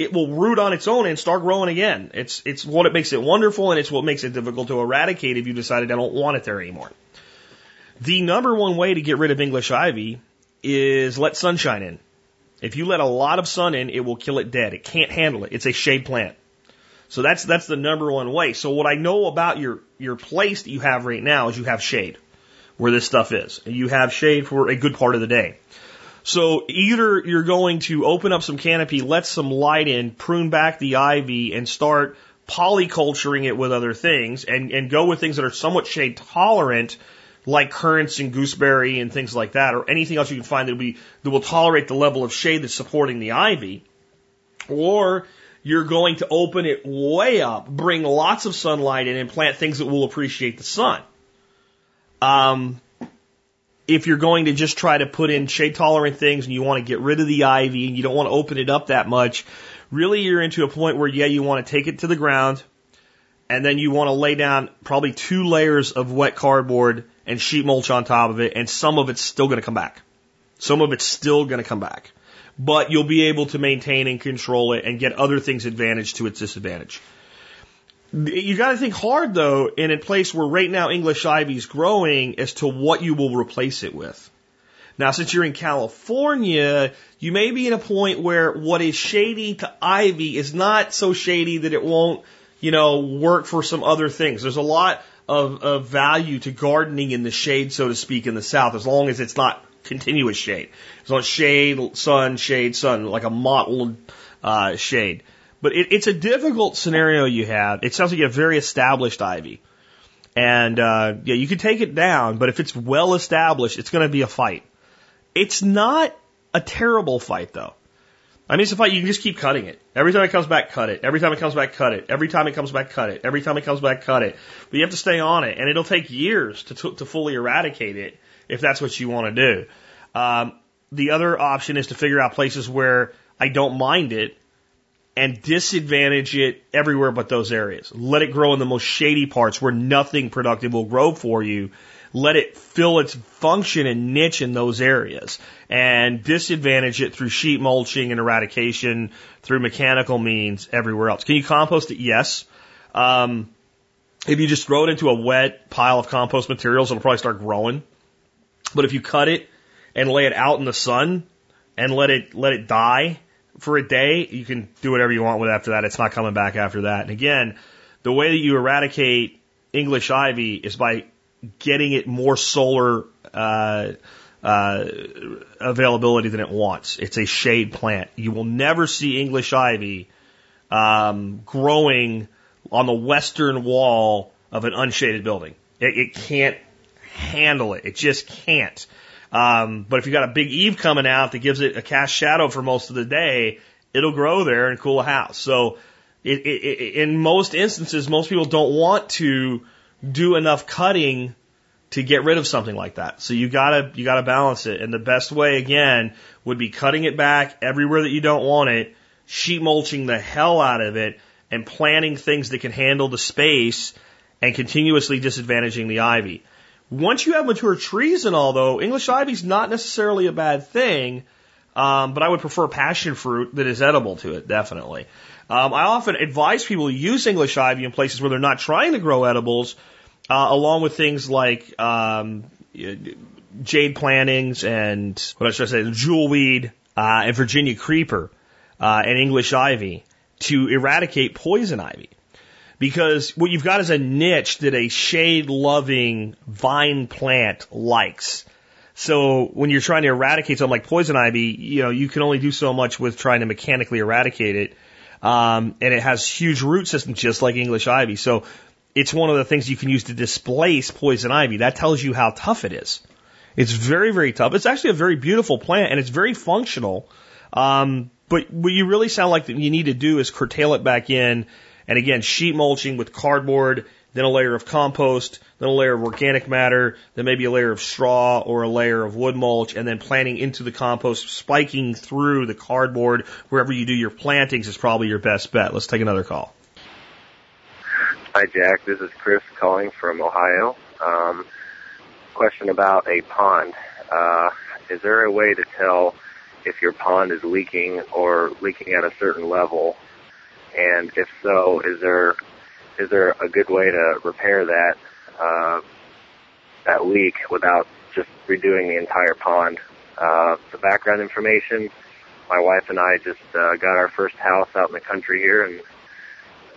it will root on its own and start growing again. It's, it's what it makes it wonderful and it's what makes it difficult to eradicate if you decided I don't want it there anymore. The number one way to get rid of English ivy is let sunshine in. If you let a lot of sun in, it will kill it dead. It can't handle it. It's a shade plant. So that's that's the number one way. So what I know about your your place that you have right now is you have shade where this stuff is. You have shade for a good part of the day. So either you're going to open up some canopy, let some light in, prune back the ivy, and start polyculturing it with other things, and, and go with things that are somewhat shade tolerant, like currants and gooseberry and things like that, or anything else you can find that will, be, that will tolerate the level of shade that's supporting the ivy. Or you're going to open it way up, bring lots of sunlight in, and plant things that will appreciate the sun. Um, if you're going to just try to put in shade tolerant things and you want to get rid of the ivy and you don't want to open it up that much, really you're into a point where, yeah, you want to take it to the ground and then you want to lay down probably two layers of wet cardboard and sheet mulch on top of it, and some of it's still going to come back. Some of it's still going to come back. But you'll be able to maintain and control it and get other things advantage to its disadvantage. You got to think hard though in a place where right now English ivy is growing as to what you will replace it with. Now, since you're in California, you may be in a point where what is shady to ivy is not so shady that it won't, you know, work for some other things. There's a lot of, of value to gardening in the shade, so to speak, in the South, as long as it's not continuous shade. Long as shade, sun, shade, sun, like a mottled uh, shade. But it, it's a difficult scenario you have. It sounds like you have very established ivy. And uh, yeah, you can take it down, but if it's well established, it's going to be a fight. It's not a terrible fight though. I mean, it's a fight. You can just keep cutting it. Every time it comes back, cut it. Every time it comes back, cut it. Every time it comes back, cut it. Every time it comes back, cut it. But you have to stay on it, and it'll take years to to fully eradicate it if that's what you want to do. Um, the other option is to figure out places where I don't mind it and disadvantage it everywhere but those areas. Let it grow in the most shady parts where nothing productive will grow for you. Let it fill its function and niche in those areas and disadvantage it through sheet mulching and eradication through mechanical means everywhere else. Can you compost it? Yes. Um, if you just throw it into a wet pile of compost materials, it'll probably start growing. But if you cut it and lay it out in the sun and let it let it die for a day, you can do whatever you want with it after that. It's not coming back after that. And again, the way that you eradicate English ivy is by getting it more solar uh, uh, availability than it wants. It's a shade plant. You will never see English ivy um, growing on the western wall of an unshaded building. It, it can't handle it. It just can't. Um, but if you've got a big eave coming out that gives it a cast shadow for most of the day, it'll grow there and cool a house. So it, it, in most instances, most people don't want to do enough cutting to get rid of something like that. So you gotta you gotta balance it, and the best way again would be cutting it back everywhere that you don't want it, sheet mulching the hell out of it, and planting things that can handle the space, and continuously disadvantaging the ivy. Once you have mature trees and all, though, English ivy is not necessarily a bad thing, um, but I would prefer passion fruit that is edible to it, definitely. Um, I often advise people to use English ivy in places where they're not trying to grow edibles, uh, along with things like um, jade plantings and what should I say, jewelweed uh, and Virginia creeper uh, and English ivy to eradicate poison ivy because what you've got is a niche that a shade loving vine plant likes. So when you're trying to eradicate something like poison ivy, you know, you can only do so much with trying to mechanically eradicate it. Um, and it has huge root systems just like English ivy. So it's one of the things you can use to displace poison ivy. That tells you how tough it is. It's very, very tough. It's actually a very beautiful plant and it's very functional. Um, but what you really sound like that you need to do is curtail it back in and again, sheet mulching with cardboard, then a layer of compost, then a layer of organic matter, then maybe a layer of straw or a layer of wood mulch, and then planting into the compost, spiking through the cardboard wherever you do your plantings is probably your best bet. Let's take another call. Hi, Jack. This is Chris calling from Ohio. Um, question about a pond. Uh, is there a way to tell if your pond is leaking or leaking at a certain level and if so, is there is there a good way to repair that uh, that leak without just redoing the entire pond? Uh, the background information. My wife and I just uh, got our first house out in the country here in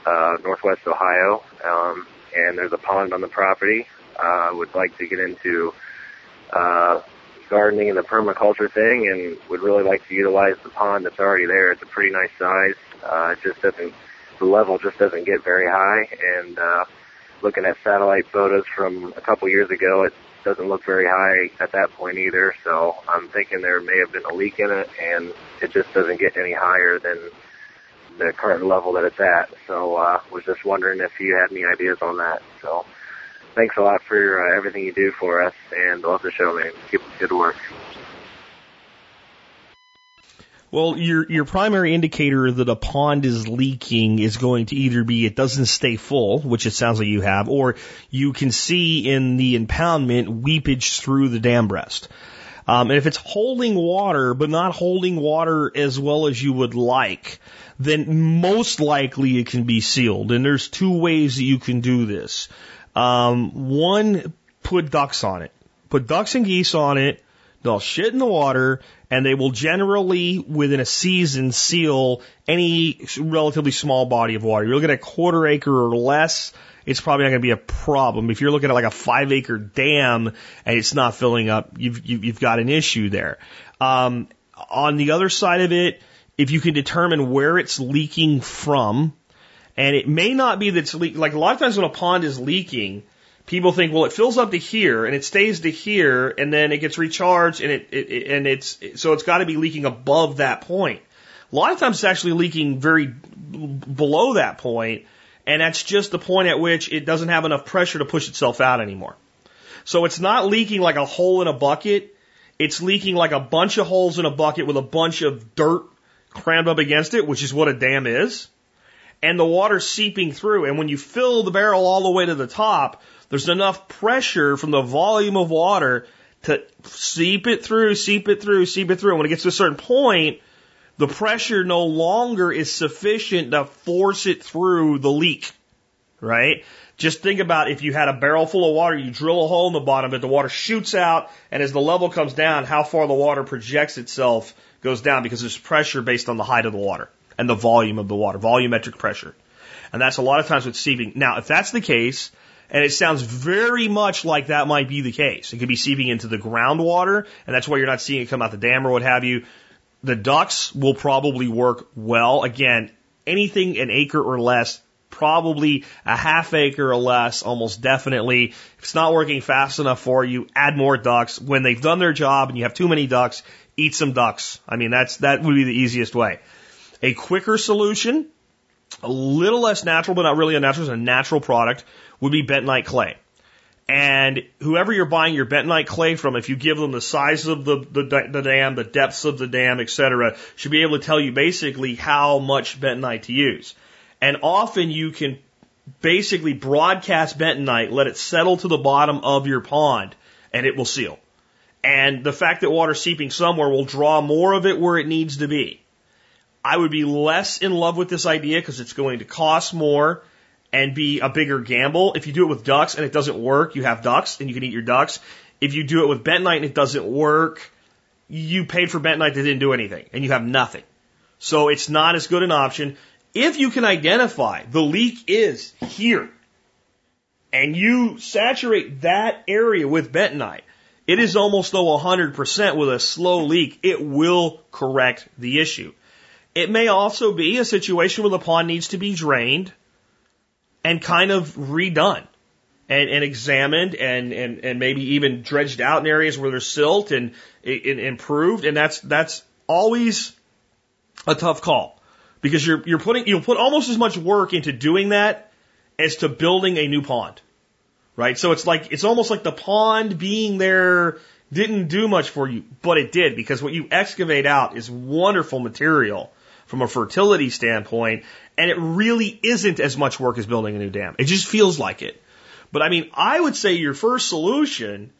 uh, Northwest Ohio, um, and there's a pond on the property. Uh, would like to get into uh, gardening and the permaculture thing, and would really like to utilize the pond that's already there. It's a pretty nice size. Uh, it just doesn't the level just doesn't get very high, and uh, looking at satellite photos from a couple years ago, it doesn't look very high at that point either. So I'm thinking there may have been a leak in it, and it just doesn't get any higher than the current level that it's at. So uh, was just wondering if you had any ideas on that. So thanks a lot for uh, everything you do for us, and love the show, man. Keep up the good work. Well, your your primary indicator that a pond is leaking is going to either be it doesn't stay full, which it sounds like you have, or you can see in the impoundment weepage through the dam breast. Um, and if it's holding water but not holding water as well as you would like, then most likely it can be sealed. And there's two ways that you can do this. Um, one, put ducks on it. Put ducks and geese on it. They'll shit in the water and they will generally, within a season, seal any relatively small body of water. You're looking at a quarter acre or less, it's probably not going to be a problem. If you're looking at like a five acre dam and it's not filling up, you've, you've got an issue there. Um, on the other side of it, if you can determine where it's leaking from, and it may not be that it's leaking, like a lot of times when a pond is leaking, people think, well, it fills up to here and it stays to here and then it gets recharged and it, it, it and it's, so it's got to be leaking above that point. A lot of times it's actually leaking very below that point and that's just the point at which it doesn't have enough pressure to push itself out anymore. So it's not leaking like a hole in a bucket. It's leaking like a bunch of holes in a bucket with a bunch of dirt crammed up against it, which is what a dam is. And the water seeping through. And when you fill the barrel all the way to the top, there's enough pressure from the volume of water to seep it through, seep it through, seep it through. And when it gets to a certain point, the pressure no longer is sufficient to force it through the leak, right? Just think about if you had a barrel full of water, you drill a hole in the bottom, but the water shoots out, and as the level comes down, how far the water projects itself goes down because there's pressure based on the height of the water and the volume of the water, volumetric pressure. And that's a lot of times with seeping. Now, if that's the case, and it sounds very much like that might be the case. It could be seeping into the groundwater, and that's why you're not seeing it come out the dam or what have you. The ducts will probably work well. Again, anything an acre or less, probably a half acre or less, almost definitely. If it's not working fast enough for you, add more ducts. When they've done their job and you have too many ducks, eat some ducks. I mean, that's, that would be the easiest way. A quicker solution, a little less natural, but not really unnatural, it's a natural product, would be bentonite clay. And whoever you're buying your bentonite clay from, if you give them the size of the, the, the dam, the depths of the dam, etc., should be able to tell you basically how much bentonite to use. And often you can basically broadcast bentonite, let it settle to the bottom of your pond, and it will seal. And the fact that water's seeping somewhere will draw more of it where it needs to be. I would be less in love with this idea because it's going to cost more and be a bigger gamble. If you do it with ducks and it doesn't work, you have ducks and you can eat your ducks. If you do it with bentonite and it doesn't work, you paid for bentonite that didn't do anything and you have nothing. So it's not as good an option. If you can identify the leak is here and you saturate that area with bentonite, it is almost though 100% with a slow leak, it will correct the issue. It may also be a situation where the pond needs to be drained and kind of redone and, and examined and, and, and maybe even dredged out in areas where there's silt and, and improved. And that's, that's always a tough call because you're, you're putting, you'll put almost as much work into doing that as to building a new pond, right? So it's like, it's almost like the pond being there didn't do much for you, but it did because what you excavate out is wonderful material from a fertility standpoint and it really isn't as much work as building a new dam. It just feels like it. But I mean, I would say your first solution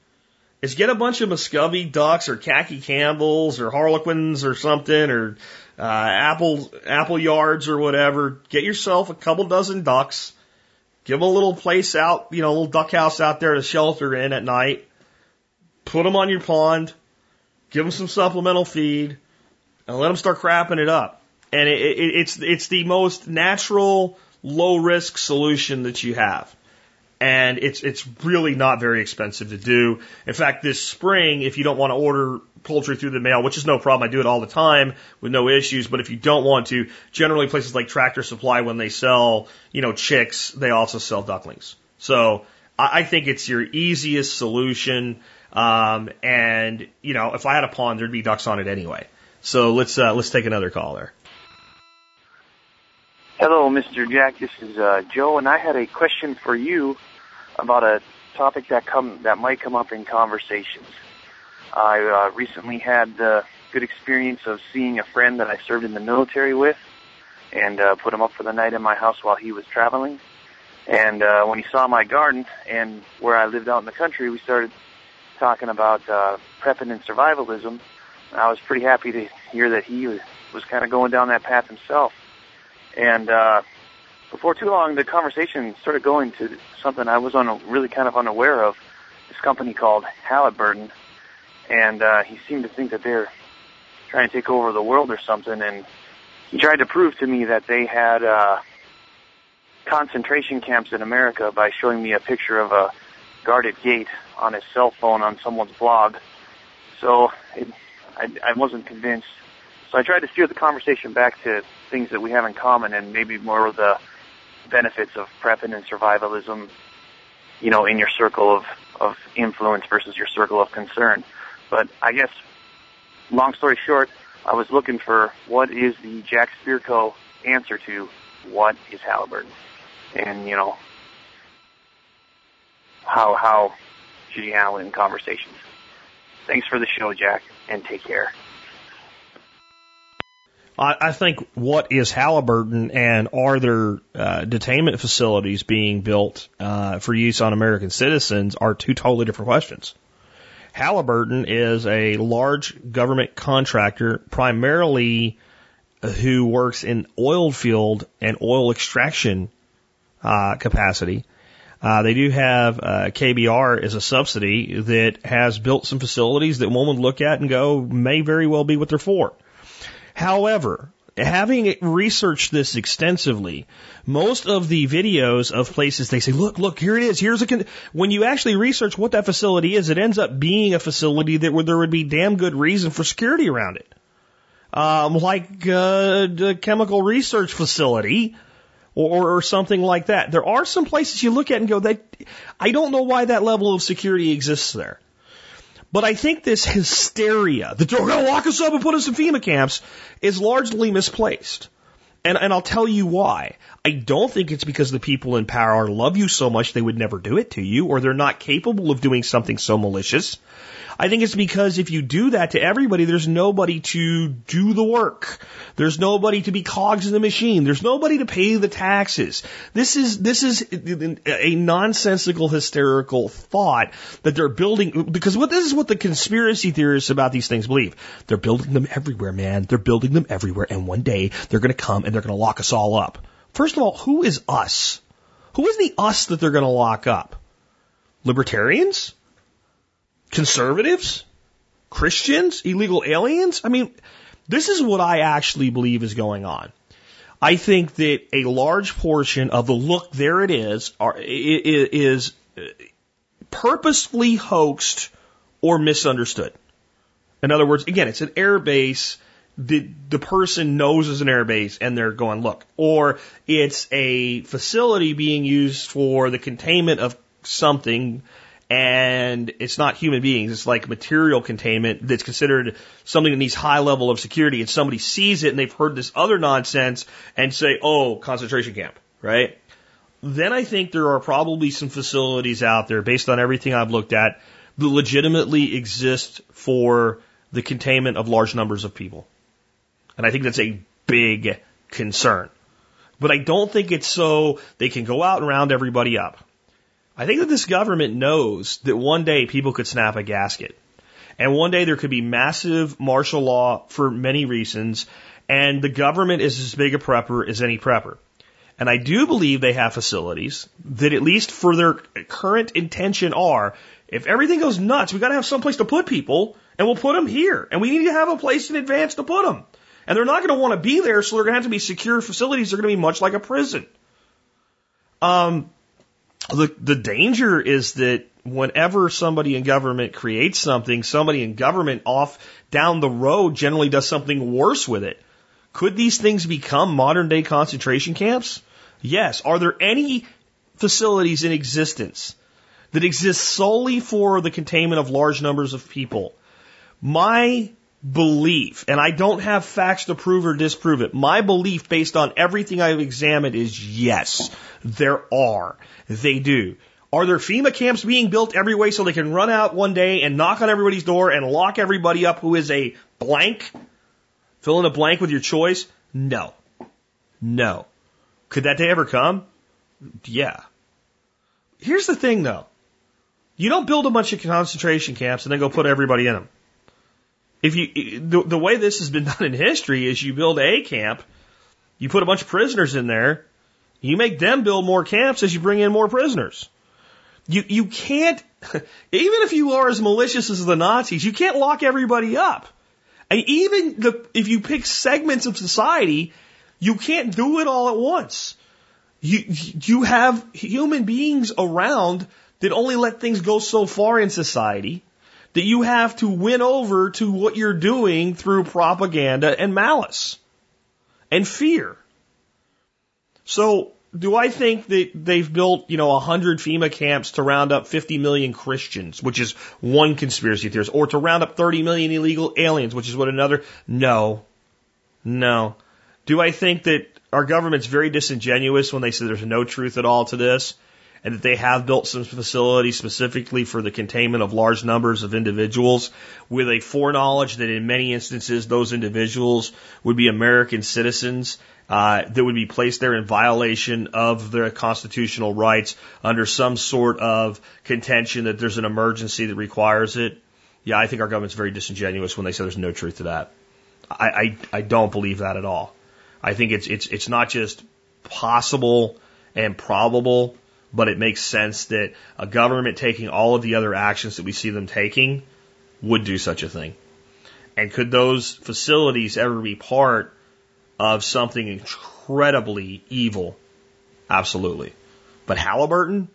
is get a bunch of Muscovy ducks or khaki Campbells or Harlequins or something or uh, apple Appleyards or whatever. Get yourself a couple dozen ducks. Give them a little place out, you know, a little duck house out there to shelter in at night. Put them on your pond. Give them some supplemental feed and let them start crapping it up and it, it, it's it's the most natural, low risk solution that you have. And it's, it's really not very expensive to do. In fact, this spring, if you don't want to order poultry through the mail, which is no problem, I do it all the time with no issues. But if you don't want to, generally places like Tractor Supply, when they sell, you know, chicks, they also sell ducklings. So I, I think it's your easiest solution. Um, and you know, if I had a pond, there'd be ducks on it anyway. So let's uh, let's take another call there. Hello, Mr. Jack. This is uh, Joe, and I had a question for you about a topic that come that might come up in conversations. I uh, recently had the good experience of seeing a friend that I served in the military with, and uh, put him up for the night in my house while he was traveling. And uh, when he saw my garden and where I lived out in the country, we started talking about uh, prepping and survivalism. I was pretty happy to hear that he was, was kind of going down that path himself. And uh, before too long, the conversation started going to something I was on really kind of unaware of. This company called Halliburton, and uh, he seemed to think that they're trying to take over the world or something. And he tried to prove to me that they had uh, concentration camps in America by showing me a picture of a guarded gate on his cell phone on someone's blog. So it, I, I wasn't convinced. So I tried to steer the conversation back to things that we have in common and maybe more of the benefits of prepping and survivalism, you know, in your circle of, of influence versus your circle of concern. But I guess, long story short, I was looking for what is the Jack Spirko answer to what is Halliburton? And, you know, how, how should you handle in conversations? Thanks for the show, Jack, and take care. I, think what is Halliburton and are there uh, detainment facilities being built uh, for use on American citizens are two totally different questions. Halliburton is a large government contractor, primarily who works in oil field and oil extraction uh, capacity. Uh, they do have uh, KBR as a subsidy that has built some facilities that one would look at and go may very well be what they're for. However, having researched this extensively, most of the videos of places they say, look, look, here it is. Here's a, con-. when you actually research what that facility is, it ends up being a facility that where there would be damn good reason for security around it. Um, like, uh, the chemical research facility or, or something like that. There are some places you look at and go, that, I don't know why that level of security exists there. But I think this hysteria that they're going to lock us up and put us in FEMA camps is largely misplaced. And, and I'll tell you why. I don't think it's because the people in power love you so much they would never do it to you or they're not capable of doing something so malicious. I think it's because if you do that to everybody, there's nobody to do the work. There's nobody to be cogs in the machine. There's nobody to pay the taxes. This is, this is a nonsensical, hysterical thought that they're building, because what this is what the conspiracy theorists about these things believe. They're building them everywhere, man. They're building them everywhere. And one day they're going to come and they're going to lock us all up. First of all, who is us? Who is the us that they're going to lock up? Libertarians? Conservatives? Christians? Illegal aliens? I mean, this is what I actually believe is going on. I think that a large portion of the look, there it is, are, is purposefully hoaxed or misunderstood. In other words, again, it's an air base the the person knows is an air base and they're going look or it's a facility being used for the containment of something and it's not human beings it's like material containment that's considered something that needs high level of security and somebody sees it and they've heard this other nonsense and say oh concentration camp right then i think there are probably some facilities out there based on everything i've looked at that legitimately exist for the containment of large numbers of people and I think that's a big concern. But I don't think it's so they can go out and round everybody up. I think that this government knows that one day people could snap a gasket. And one day there could be massive martial law for many reasons. And the government is as big a prepper as any prepper. And I do believe they have facilities that at least for their current intention are, if everything goes nuts, we got to have some place to put people and we'll put them here. And we need to have a place in advance to put them. And they're not going to want to be there, so they're going to have to be secure facilities. They're going to be much like a prison. Um, The, the danger is that whenever somebody in government creates something, somebody in government off down the road generally does something worse with it. Could these things become modern day concentration camps? Yes. Are there any facilities in existence that exist solely for the containment of large numbers of people? My belief, and I don't have facts to prove or disprove it, my belief based on everything I've examined is yes, there are. They do. Are there FEMA camps being built every way so they can run out one day and knock on everybody's door and lock everybody up who is a blank? Fill in a blank with your choice? No. No. Could that day ever come? Yeah. Here's the thing though. You don't build a bunch of concentration camps and then go put everybody in them. If you, the, the way this has been done in history is you build a camp, you put a bunch of prisoners in there, you make them build more camps as you bring in more prisoners. You, you can't, even if you are as malicious as the Nazis, you can't lock everybody up. And even the, if you pick segments of society, you can't do it all at once. You, you have human beings around that only let things go so far in society that you have to win over to what you're doing through propaganda and malice and fear. So do I think that they've built, you know, 100 FEMA camps to round up 50 million Christians, which is one conspiracy theorist, or to round up 30 million illegal aliens, which is what another? No. No. Do I think that our government's very disingenuous when they say there's no truth at all to this? And that they have built some facilities specifically for the containment of large numbers of individuals with a foreknowledge that in many instances those individuals would be American citizens uh, that would be placed there in violation of their constitutional rights under some sort of contention that there's an emergency that requires it. Yeah, I think our government's very disingenuous when they say there's no truth to that. I, I, I don't believe that at all. I think it's, it's, it's not just possible and probable, but it makes sense that a government taking all of the other actions that we see them taking would do such a thing. And could those facilities ever be part of something incredibly evil? Absolutely. But Halliburton?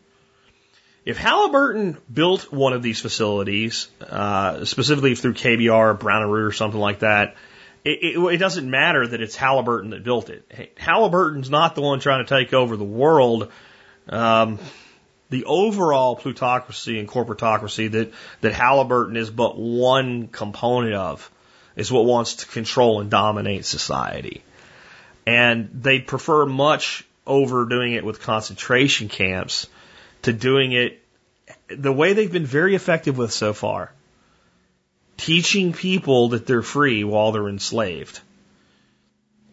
If Halliburton built one of these facilities, uh, specifically through KBR Brown and Root or something like that, it, it, it, doesn't matter that it's Halliburton that built it. Halliburton's not the one trying to take over the world. Um, the overall plutocracy and corporatocracy that, that Halliburton is but one component of is what wants to control and dominate society. And they prefer much over doing it with concentration camps to doing it the way they've been very effective with so far. Teaching people that they're free while they're enslaved.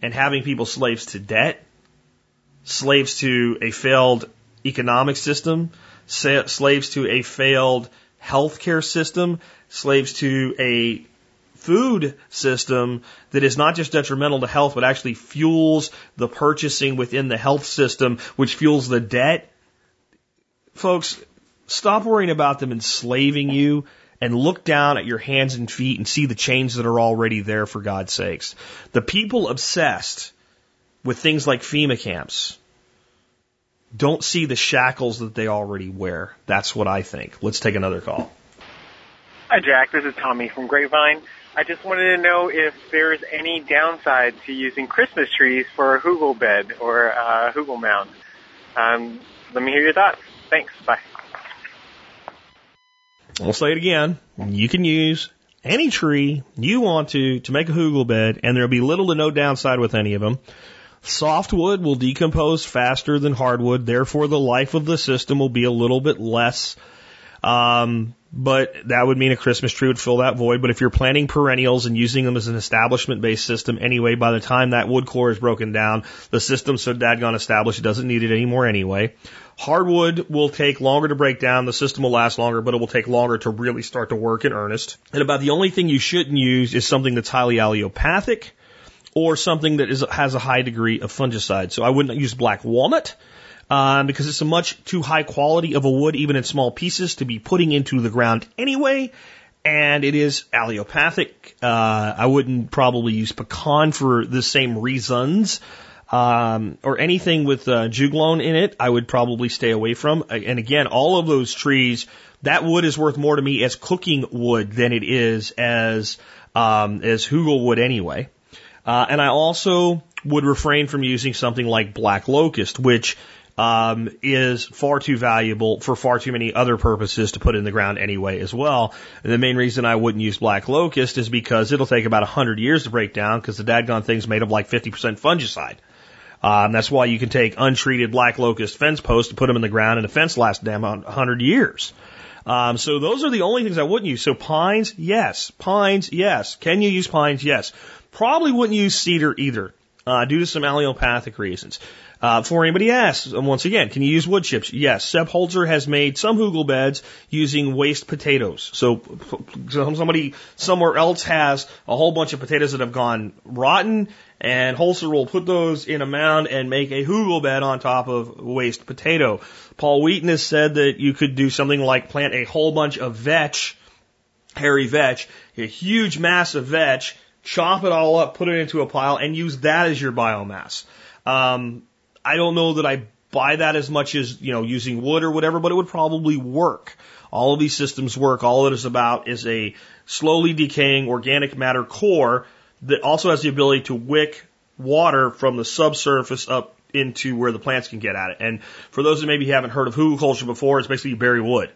And having people slaves to debt, slaves to a failed economic system, slaves to a failed healthcare system, slaves to a food system that is not just detrimental to health, but actually fuels the purchasing within the health system, which fuels the debt. Folks, stop worrying about them enslaving you and look down at your hands and feet and see the chains that are already there for God's sakes. The people obsessed with things like FEMA camps don't see the shackles that they already wear. That's what I think. Let's take another call. Hi, Jack. This is Tommy from Grapevine. I just wanted to know if there's any downside to using Christmas trees for a hugel bed or a hugel mound. Um, let me hear your thoughts. Thanks. Bye. I'll say it again. You can use any tree you want to to make a hugel bed, and there'll be little to no downside with any of them. Softwood will decompose faster than hardwood, therefore the life of the system will be a little bit less. Um, but that would mean a Christmas tree would fill that void. But if you're planting perennials and using them as an establishment based system anyway, by the time that wood core is broken down, the system's so dadgone established it doesn't need it anymore anyway. Hardwood will take longer to break down, the system will last longer, but it will take longer to really start to work in earnest. And about the only thing you shouldn't use is something that's highly allelopathic or something that is, has a high degree of fungicide. So I wouldn't use black walnut um, because it's a much too high quality of a wood, even in small pieces, to be putting into the ground anyway. And it is allelopathic. Uh, I wouldn't probably use pecan for the same reasons. um, or anything with uh, juglone in it, I would probably stay away from. And again, all of those trees, that wood is worth more to me as cooking wood than it is as um, as hugel wood anyway. Uh, and I also would refrain from using something like black locust, which um, is far too valuable for far too many other purposes to put in the ground anyway as well. And the main reason I wouldn't use black locust is because it'll take about 100 years to break down because the dadgone thing's made of like 50% fungicide. Um, that's why you can take untreated black locust fence posts and put them in the ground and the fence lasts damn 100 years. Um, so those are the only things I wouldn't use. So pines, yes. Pines, yes. Can you use pines? Yes. Probably wouldn't use cedar either, uh, due to some allelopathic reasons. Uh, before anybody asks, once again, can you use wood chips? Yes. Sepp Holzer has made some hugel beds using waste potatoes. So somebody somewhere else has a whole bunch of potatoes that have gone rotten, and Holzer will put those in a mound and make a hugel bed on top of waste potato. Paul Wheaton has said that you could do something like plant a whole bunch of vetch, hairy vetch, a huge mass of vetch, chop it all up, put it into a pile, and use that as your biomass. Um, I don't know that I buy that as much as, you know, using wood or whatever, but it would probably work. All of these systems work. All it is about is a slowly decaying organic matter core that also has the ability to wick water from the subsurface up into where the plants can get at it. And for those that maybe haven't heard of hugelkultur before, it's basically you bury wood.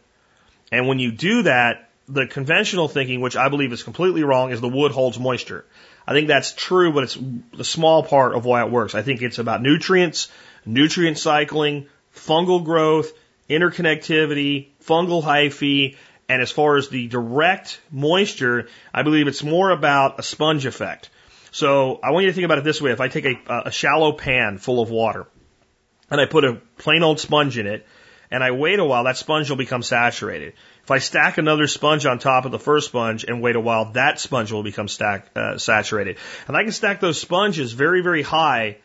And when you do that, the conventional thinking, which I believe is completely wrong, is the wood holds moisture. I think that's true, but it's a small part of why it works. I think it's about nutrients, nutrient cycling, fungal growth, interconnectivity, fungal hyphae, and as far as the direct moisture, I believe it's more about a sponge effect. So I want you to think about it this way. If I take a, a shallow pan full of water and I put a plain old sponge in it and I wait a while, that sponge will become saturated. If I stack another sponge on top of the first sponge and wait a while, that sponge will become stack, uh, saturated. And I can stack those sponges very, very high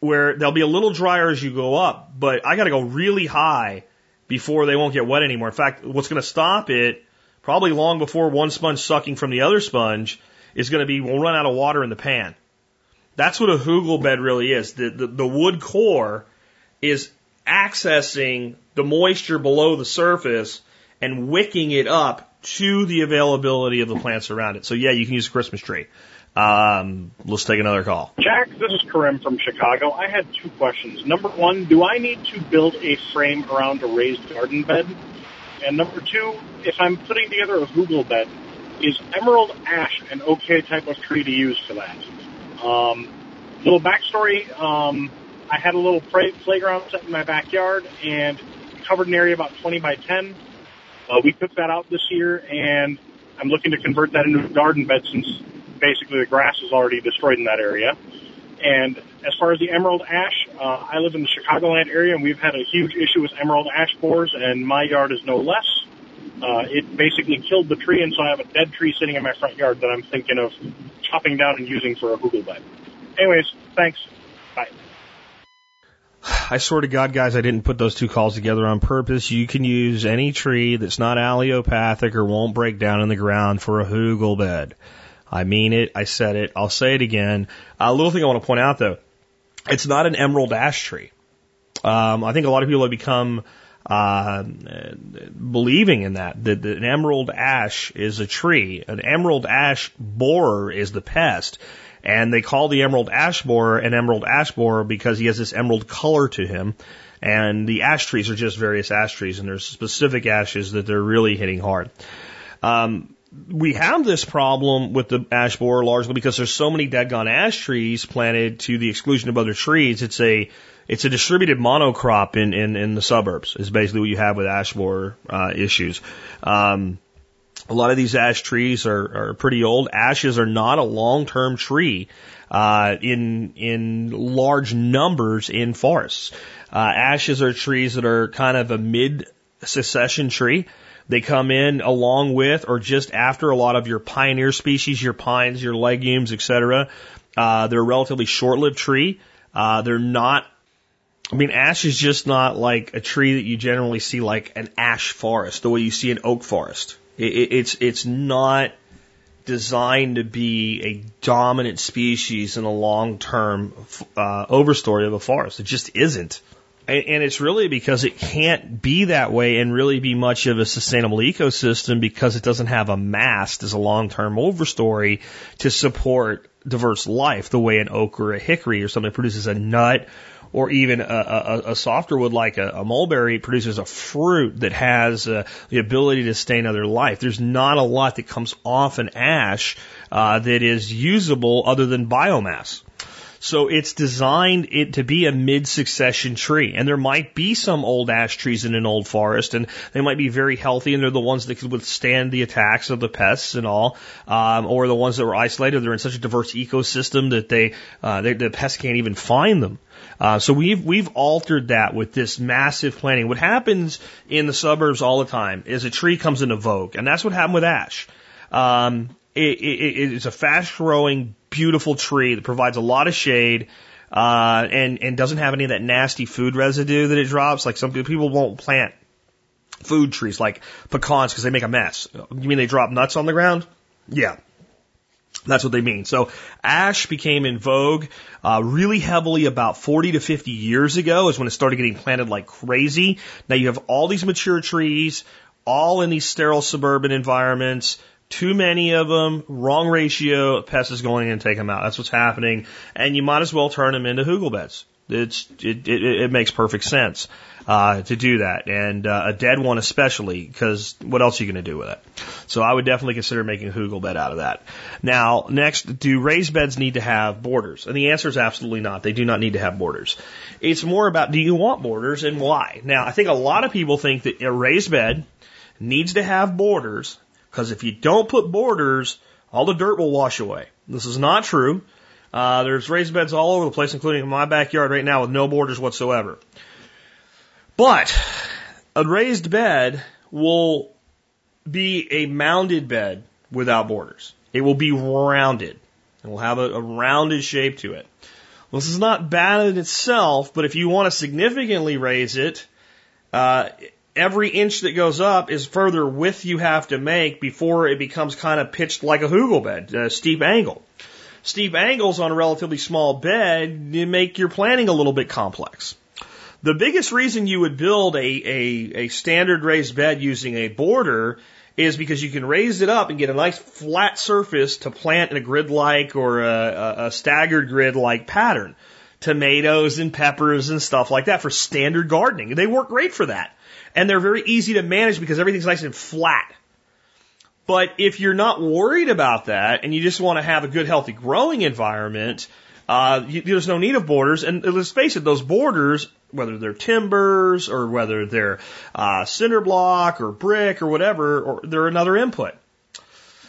where they'll be a little drier as you go up, but I got to go really high before they won't get wet anymore. In fact, what's going to stop it, probably long before one sponge sucking from the other sponge, is going to be we'll run out of water in the pan. That's what a hugel bed really is. The, the, the wood core is accessing the moisture below the surface and wicking it up to the availability of the plants around it. So yeah, you can use a Christmas tree. Um, let's take another call. Jack, this is Karim from Chicago. I had two questions. Number one, do I need to build a frame around a raised garden bed? And number two, if I'm putting together a hugel bed, is emerald ash an okay type of tree to use for that? Um, little backstory, um, I had a little play- playground set in my backyard and covered an area about 20 by 10. Uh, we took that out this year and I'm looking to convert that into a garden bed since basically the grass is already destroyed in that area. And as far as the emerald ash, uh, I live in the Chicagoland area and we've had a huge issue with emerald ash borers and my yard is no less. Uh, it basically killed the tree and so I have a dead tree sitting in my front yard that I'm thinking of chopping down and using for a hugel bed. Anyways, thanks. I swear to God, guys, I didn't put those two calls together on purpose. You can use any tree that's not allelopathic or won't break down in the ground for a hugel bed. I mean it. I said it. I'll say it again. A little thing I want to point out though, it's not an emerald ash tree. Um, I think a lot of people have become uh, believing in that, that that an emerald ash is a tree. An emerald ash borer is the pest. And they call the emerald ash borer an emerald ash borer because he has this emerald color to him. And the ash trees are just various ash trees, and there's specific ashes that they're really hitting hard. Um, we have this problem with the ash borer largely because there's so many dead gone ash trees planted to the exclusion of other trees. It's a it's a distributed monocrop in, in, in the suburbs is basically what you have with ash borer uh, issues. Um, a lot of these ash trees are, are pretty old. Ashes are not a long-term tree uh, in in large numbers in forests. Uh, ashes are trees that are kind of a mid-succession tree. They come in along with or just after a lot of your pioneer species, your pines, your legumes, etc. Uh, they're a relatively short-lived tree. Uh, they're not. I mean, ash is just not like a tree that you generally see like an ash forest, the way you see an oak forest. It, it, it's it's not designed to be a dominant species in a long-term uh, overstory of a forest. It just isn't. And, and it's really because it can't be that way and really be much of a sustainable ecosystem because it doesn't have a mast as a long-term overstory to support diverse life the way an oak or a hickory or something produces a nut or even a, a, a softer wood like a, a mulberry produces a fruit that has uh, the ability to sustain other life. There's not a lot that comes off an ash uh, that is usable other than biomass. So it's designed it to be a mid-succession tree. And there might be some old ash trees in an old forest and they might be very healthy and they're the ones that could withstand the attacks of the pests and all, um, or the ones that were isolated. They're in such a diverse ecosystem that they, uh, they the pests can't even find them. Uh, so we've we've altered that with this massive planting. What happens in the suburbs all the time is a tree comes into vogue, and that's what happened with ash. Um, it, it, it's a fast growing, beautiful tree that provides a lot of shade. Uh, and, and doesn't have any of that nasty food residue that it drops. Like some people won't plant food trees like pecans because they make a mess. You mean they drop nuts on the ground? Yeah. That's what they mean. So ash became in vogue uh, really heavily about 40 to 50 years ago is when it started getting planted like crazy. Now you have all these mature trees, all in these sterile suburban environments, too many of them, wrong ratio, pests is going in and take them out. That's what's happening. And you might as well turn them into hugel beds. It's, it, it, it makes perfect sense, uh, to do that. And, uh, a dead one especially, because what else are you going to do with it? So I would definitely consider making a hugel bed out of that. Now, next, do raised beds need to have borders? And the answer is absolutely not. They do not need to have borders. It's more about do you want borders and why? Now, I think a lot of people think that a raised bed needs to have borders because if you don't put borders, all the dirt will wash away. This is not true. Uh, there's raised beds all over the place, including in my backyard right now with no borders whatsoever. But a raised bed will be a mounded bed without borders. It will be rounded. It will have a, a rounded shape to it. Well, this is not bad in itself, but if you want to significantly raise it, uh, every inch that goes up is further width you have to make before it becomes kind of pitched like a hugel bed, a steep angle. Steep angles on a relatively small bed make your planning a little bit complex. The biggest reason you would build a, a, a standard raised bed using a border is because you can raise it up and get a nice flat surface to plant in a grid like or a, a staggered grid like pattern. Tomatoes and peppers and stuff like that for standard gardening. They work great for that and they're very easy to manage because everything's nice and flat. But if you're not worried about that and you just want to have a good, healthy growing environment, uh, you, there's no need of borders. And let's face it, those borders, whether they're timbers or whether they're uh, cinder block or brick or whatever, or they're another input.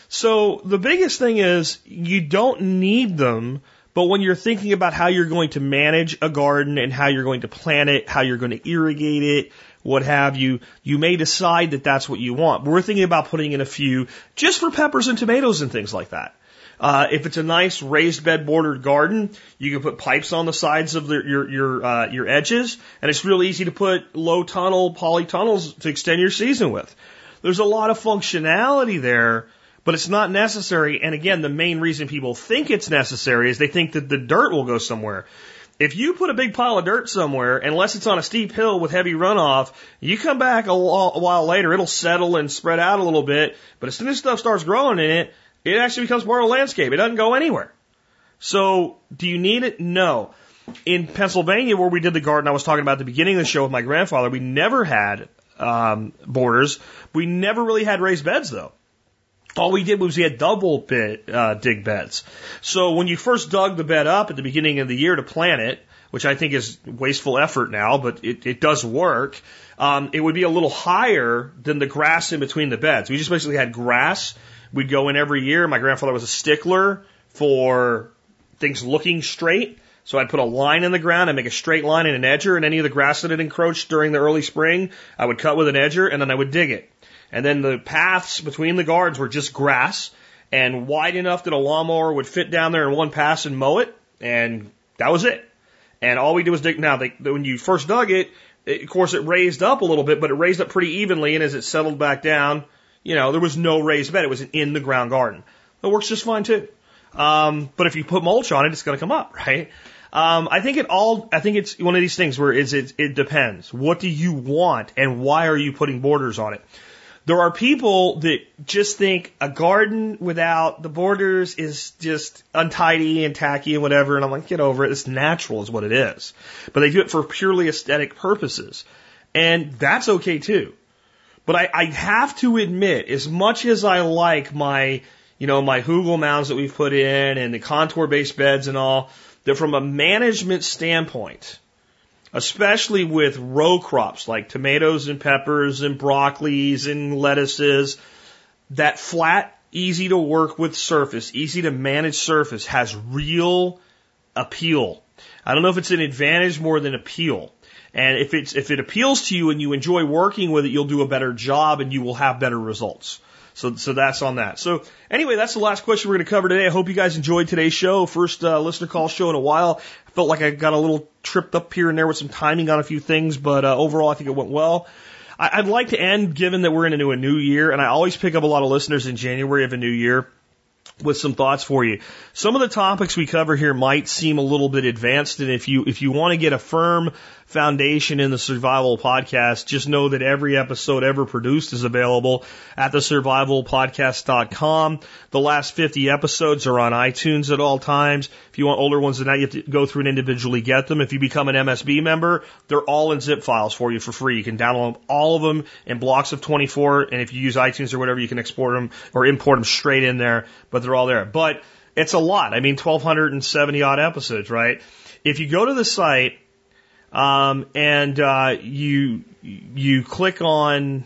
So the biggest thing is you don't need them, but when you're thinking about how you're going to manage a garden and how you're going to plant it, how you're going to irrigate it, what have you, you may decide that that's what you want. We're thinking about putting in a few just for peppers and tomatoes and things like that. Uh, if it's a nice raised bed bordered garden, you can put pipes on the sides of the, your your uh, your edges, and it's real easy to put low tunnel polytunnels to extend your season with. There's a lot of functionality there, but it's not necessary. And again, the main reason people think it's necessary is they think that the dirt will go somewhere. If you put a big pile of dirt somewhere, unless it's on a steep hill with heavy runoff, you come back a, while later, it'll settle and spread out a little bit. But as soon as stuff starts growing in it, it actually becomes part of the landscape. It doesn't go anywhere. So, do you need it? No. In Pennsylvania, where we did the garden, I was talking about at the beginning of the show with my grandfather, we never had um, borders. We never really had raised beds, though. All we did was we had double bit, uh, dig beds. So when you first dug the bed up at the beginning of the year to plant it, which I think is wasteful effort now, but it, it does work, um, it would be a little higher than the grass in between the beds. We just basically had grass. We'd go in every year. My grandfather was a stickler for things looking straight. So I'd put a line in the ground and make a straight line and an edger, and any of the grass that had encroached during the early spring, I would cut with an edger, and then I would dig it. And then the paths between the guards were just grass and wide enough that a lawnmower would fit down there in one pass and mow it. And that was it. And all we did was dig. Now, they, when you first dug it, it, of course, it raised up a little bit, but it raised up pretty evenly. And as it settled back down, you know, there was no raised bed. It was an in the ground garden. It works just fine too. Um, but if you put mulch on it, it's going to come up, right? Um, I think it all. I think it's one of these things where it's, it, it depends. What do you want, and why are you putting borders on it? There are people that just think a garden without the borders is just untidy and tacky and whatever. And I'm like, get over it. It's natural, is what it is. But they do it for purely aesthetic purposes, and that's okay too. But I, I have to admit, as much as I like my, you know, my hugel mounds that we've put in and the contour based beds and all, that from a management standpoint, especially with row crops like tomatoes and peppers and broccolis and lettuces, that flat, easy to work with surface, easy to manage surface has real appeal. I don't know if it's an advantage more than appeal. And if it's if it appeals to you and you enjoy working with it, you'll do a better job and you will have better results. So, so that's on that. So anyway, that's the last question we're going to cover today. I hope you guys enjoyed today's show. First uh, listener call show in a while. I felt like I got a little tripped up here and there with some timing on a few things, but uh, overall I think it went well. I, I'd like to end, given that we're into a new year, and I always pick up a lot of listeners in January of a new year with some thoughts for you. Some of the topics we cover here might seem a little bit advanced, and if you if you want to get a firm foundation in the survival podcast, just know that every episode ever produced is available at the survivalpodcast.com. The last 50 episodes are on iTunes at all times. If you want older ones than that, you have to go through and individually get them. If you become an MSB member, they're all in zip files for you for free. You can download all of them in blocks of 24, and if you use iTunes or whatever, you can export them or import them straight in there, but they're all there. But it's a lot. I mean, 1,270 odd episodes, right? If you go to the site, um, and uh, you you click on,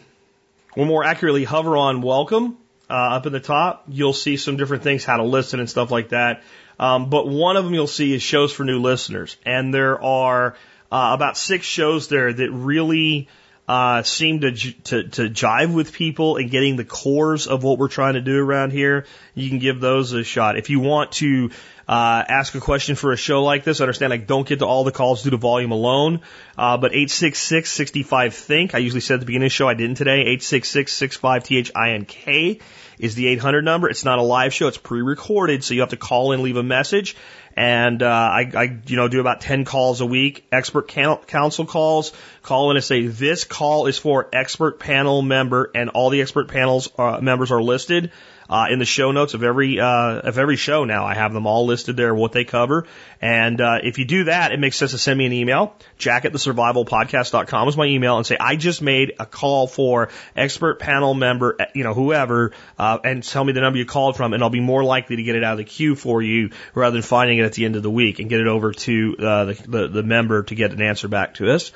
or more accurately, hover on welcome uh, up at the top. You'll see some different things, how to listen and stuff like that. Um, but one of them you'll see is shows for new listeners, and there are uh, about six shows there that really uh, seem to, to to jive with people and getting the cores of what we're trying to do around here. You can give those a shot. If you want to uh, ask a question for a show like this. I understand I don't get to all the calls due to volume alone, uh, but 866-65-THINK. I usually said at the beginning of the show, I didn't today. 866-65-THINK is the 800 number. It's not a live show. It's pre-recorded, so you have to call in, leave a message. And uh, I, I, you know, do about 10 calls a week, expert council calls. Call in and say, this call is for expert panel member, and all the expert panels uh, members are listed uh, in the show notes of every uh, of every show now. I have them all listed there, what they cover. And uh, if you do that, it makes sense to send me an email. Jack at the survivalpodcast.com is my email, and say I just made a call for expert panel member, uh, you know, whoever, uh, and tell me the number you called from, and I'll be more likely to get it out of the queue for you rather than finding it at the end of the week and get it over to uh, the, the the member to get an answer back to us.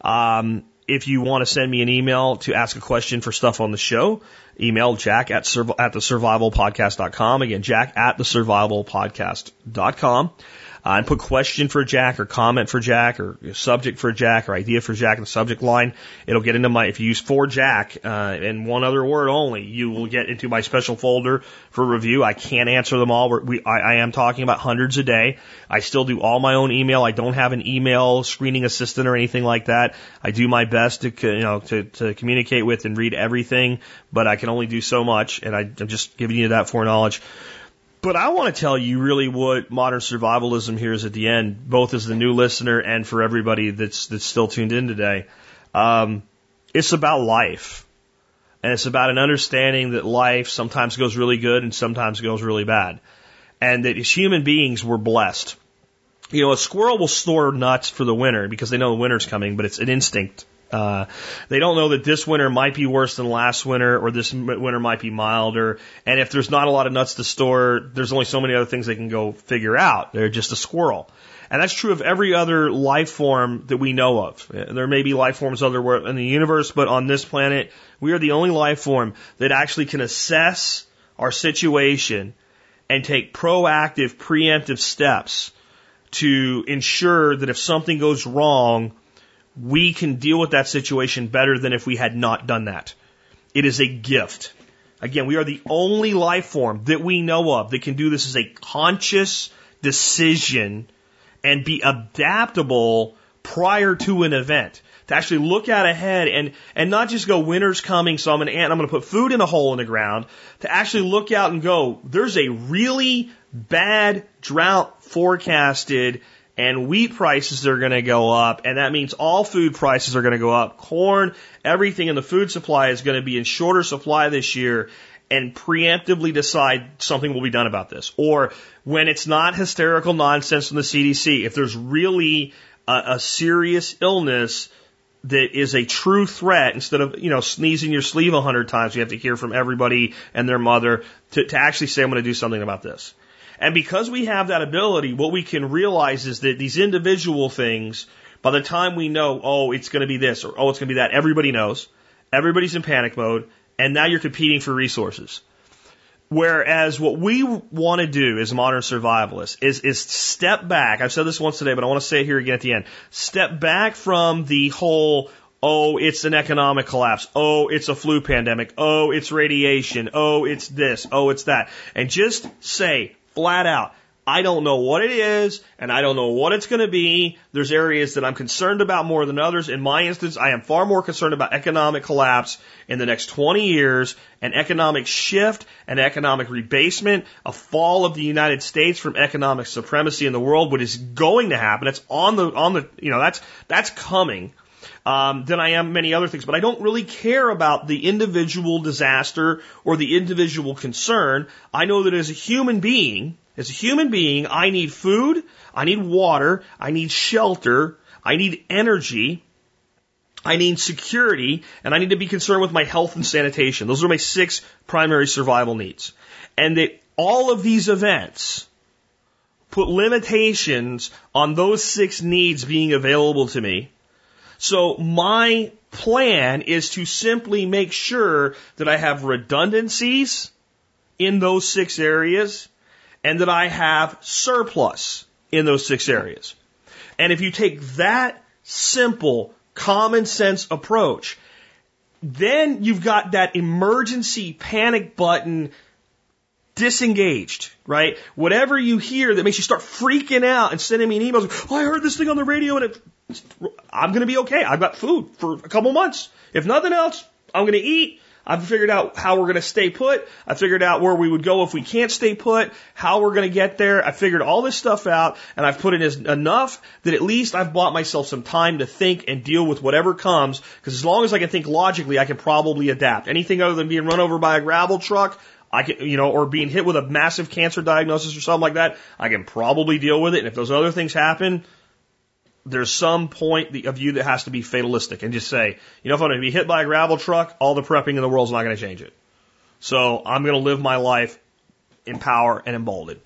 Um, if you want to send me an email to ask a question for stuff on the show, email jack at, at the. Again, jack at the survivalpodcast.com uh, and put question for Jack or comment for Jack or subject for Jack or idea for Jack in the subject line. It'll get into my, if you use for Jack uh, and one other word only, you will get into my special folder for review. I can't answer them all. We, I, I am talking about hundreds a day. I still do all my own email. I don't have an email screening assistant or anything like that. I do my best to, you know, to, to communicate with and read everything, but I can only do so much. And I, I'm just giving you that foreknowledge. But I want to tell you really what modern survivalism here is at the end, both as the new listener and for everybody that's that's still tuned in today. Um, it's about life, and it's about an understanding that life sometimes goes really good and sometimes goes really bad, and that as human beings we're blessed. You know, a squirrel will store nuts for the winter because they know the winter's coming, but it's an instinct uh, they don't know that this winter might be worse than last winter or this winter might be milder. And if there's not a lot of nuts to store, there's only so many other things they can go figure out. They're just a squirrel. And that's true of every other life form that we know of. There may be life forms other in the universe, but on this planet, we are the only life form that actually can assess our situation and take proactive, preemptive steps to ensure that if something goes wrong, we can deal with that situation better than if we had not done that. It is a gift. Again, we are the only life form that we know of that can do this as a conscious decision and be adaptable prior to an event. To actually look out ahead and, and not just go, winter's coming, so I'm an ant, I'm going to put food in a hole in the ground. To actually look out and go, there's a really bad drought forecasted and wheat prices are going to go up, and that means all food prices are going to go up. Corn, everything in the food supply is going to be in shorter supply this year, and preemptively decide something will be done about this. Or when it's not hysterical nonsense from the CDC, if there's really a, a serious illness that is a true threat, instead of you know sneezing your sleeve a hundred times, you have to hear from everybody and their mother to, to actually say, "I'm going to do something about this." And because we have that ability, what we can realize is that these individual things, by the time we know, oh, it's going to be this or oh, it's going to be that, everybody knows. Everybody's in panic mode, and now you're competing for resources. Whereas what we want to do as modern survivalists is, is step back. I've said this once today, but I want to say it here again at the end. Step back from the whole Oh, it's an economic collapse. Oh, it's a flu pandemic. Oh, it's radiation. Oh, it's this. Oh, it's that. And just say flat out, I don't know what it is and I don't know what it's going to be. There's areas that I'm concerned about more than others. In my instance, I am far more concerned about economic collapse in the next 20 years, an economic shift, an economic rebasement, a fall of the United States from economic supremacy in the world, what is going to happen. It's on the, on the, you know, that's, that's coming um, than I am many other things. But I don't really care about the individual disaster or the individual concern. I know that as a human being, as a human being, I need food, I need water, I need shelter, I need energy, I need security, and I need to be concerned with my health and sanitation. Those are my six primary survival needs. And that all of these events put limitations on those six needs being available to me so my plan is to simply make sure that I have redundancies in those six areas and that I have surplus in those six areas. And if you take that simple, common sense approach, then you've got that emergency panic button disengaged, right? Whatever you hear that makes you start freaking out and sending me an email, oh, I heard this thing on the radio and it I'm going to be okay. I've got food for a couple months. If nothing else, I'm going to eat. I've figured out how we're going to stay put. I figured out where we would go if we can't stay put, how we're going to get there. I figured all this stuff out and I've put in enough that at least I've bought myself some time to think and deal with whatever comes. Because as long as I can think logically, I can probably adapt. Anything other than being run over by a gravel truck, I can, you know, or being hit with a massive cancer diagnosis or something like that, I can probably deal with it. And if those other things happen, there's some point of you that has to be fatalistic and just say, you know, if I'm going to be hit by a gravel truck, all the prepping in the world is not going to change it. So I'm going to live my life in power and emboldened.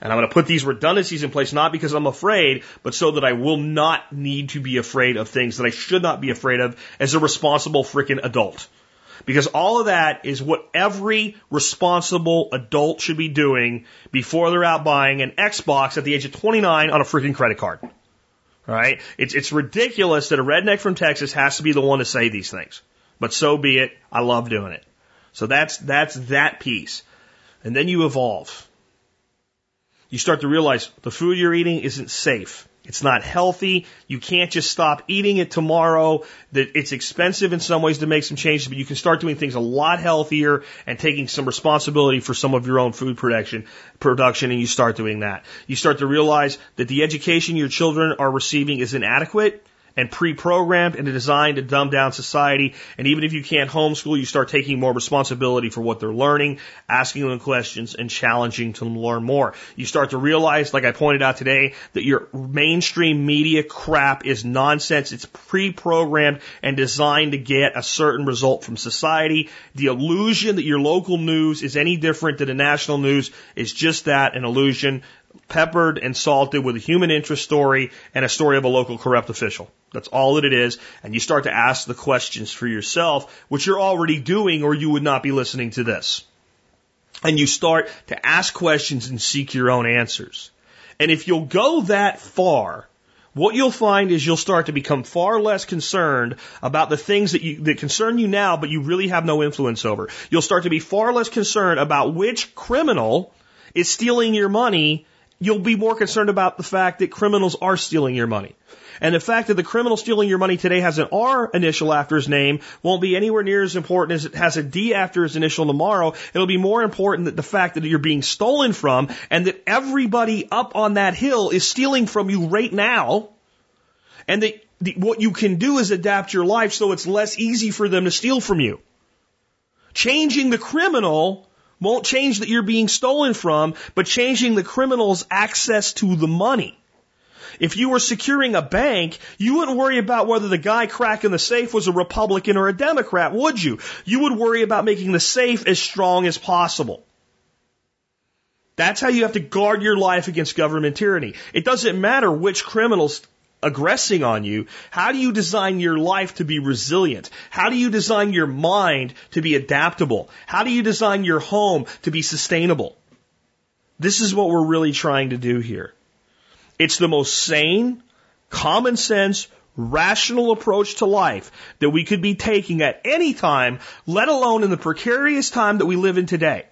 And I'm going to put these redundancies in place not because I'm afraid, but so that I will not need to be afraid of things that I should not be afraid of as a responsible freaking adult. Because all of that is what every responsible adult should be doing before they're out buying an Xbox at the age of 29 on a freaking credit card. Right? It's, it's ridiculous that a redneck from Texas has to be the one to say these things. But so be it. I love doing it. So that's, that's that piece. And then you evolve. You start to realize the food you're eating isn't safe. It's not healthy. You can't just stop eating it tomorrow. That it's expensive in some ways to make some changes, but you can start doing things a lot healthier and taking some responsibility for some of your own food production, production, and you start doing that. You start to realize that the education your children are receiving is inadequate and pre-programmed and designed to dumb down society. And even if you can't homeschool, you start taking more responsibility for what they're learning, asking them questions and challenging them to learn more. You start to realize, like I pointed out today, that your mainstream media crap is nonsense. It's pre-programmed and designed to get a certain result from society. The illusion that your local news is any different than the national news is just that, an illusion peppered and salted with a human interest story and a story of a local corrupt official. That's all that it is. And you start to ask the questions for yourself, which you're already doing or you would not be listening to this. And you start to ask questions and seek your own answers. And if you'll go that far, what you'll find is you'll start to become far less concerned about the things that you, that concern you now, but you really have no influence over. You'll start to be far less concerned about which criminal is stealing your money you'll be more concerned about the fact that criminals are stealing your money. And the fact that the criminal stealing your money today has an R initial after his name won't be anywhere near as important as it has a D after his initial tomorrow. It'll be more important that the fact that you're being stolen from and that everybody up on that hill is stealing from you right now. And that the, what you can do is adapt your life so it's less easy for them to steal from you. Changing the criminal won't change that you're being stolen from, but changing the criminal's access to the money. If you were securing a bank, you wouldn't worry about whether the guy cracking the safe was a Republican or a Democrat, would you? You would worry about making the safe as strong as possible. That's how you have to guard your life against government tyranny. It doesn't matter which criminals aggressing on you, how do you design your life to be resilient? How do you design your mind to be adaptable? How do you design your home to be sustainable? This is what we're really trying to do here. It's the most sane, common sense, rational approach to life that we could be taking at any time, let alone in the precarious time that we live in today.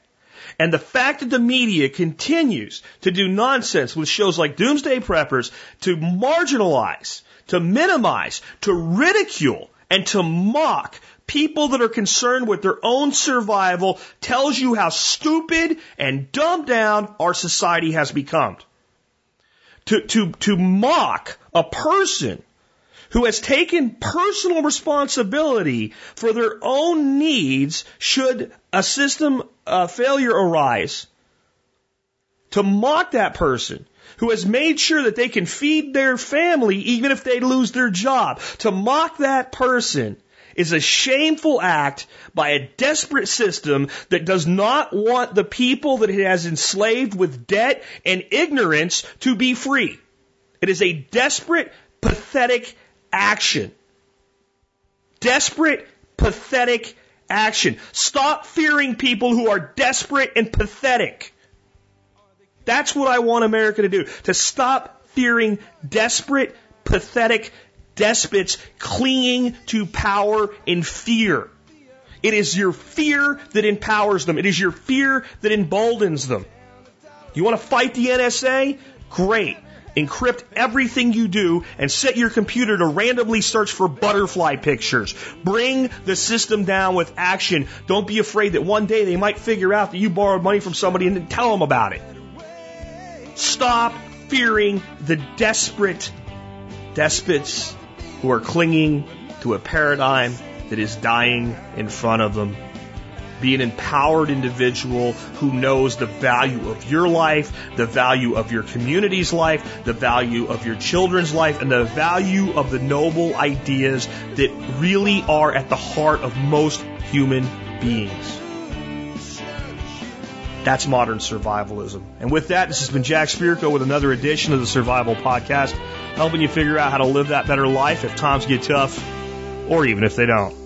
And the fact that the media continues to do nonsense with shows like Doomsday Preppers to marginalize, to minimize, to ridicule, and to mock people that are concerned with their own survival tells you how stupid and dumbed down our society has become. To, to, to mock a person who has taken personal responsibility for their own needs should a system uh, failure arise, to mock that person who has made sure that they can feed their family even if they lose their job, to mock that person is a shameful act by a desperate system that does not want the people that it has enslaved with debt and ignorance to be free. It is a desperate, pathetic action. Desperate, pathetic action. Stop fearing people who are desperate and pathetic. That's what I want America to do. To stop fearing desperate, pathetic despots clinging to power in fear. It is your fear that empowers them. It is your fear that emboldens them. You want to fight the NSA? Great encrypt everything you do, and set your computer to randomly search for butterfly pictures. Bring the system down with action. Don't be afraid that one day they might figure out that you borrowed money from somebody and then tell them about it. Stop fearing the desperate despots who are clinging to a paradigm that is dying in front of them be an empowered individual who knows the value of your life, the value of your community's life, the value of your children's life, and the value of the noble ideas that really are at the heart of most human beings. That's modern survivalism. And with that, this has been Jack Spirko with another edition of the Survival Podcast, helping you figure out how to live that better life if times get tough, or even if they don't.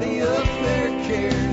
Nobody up there cares.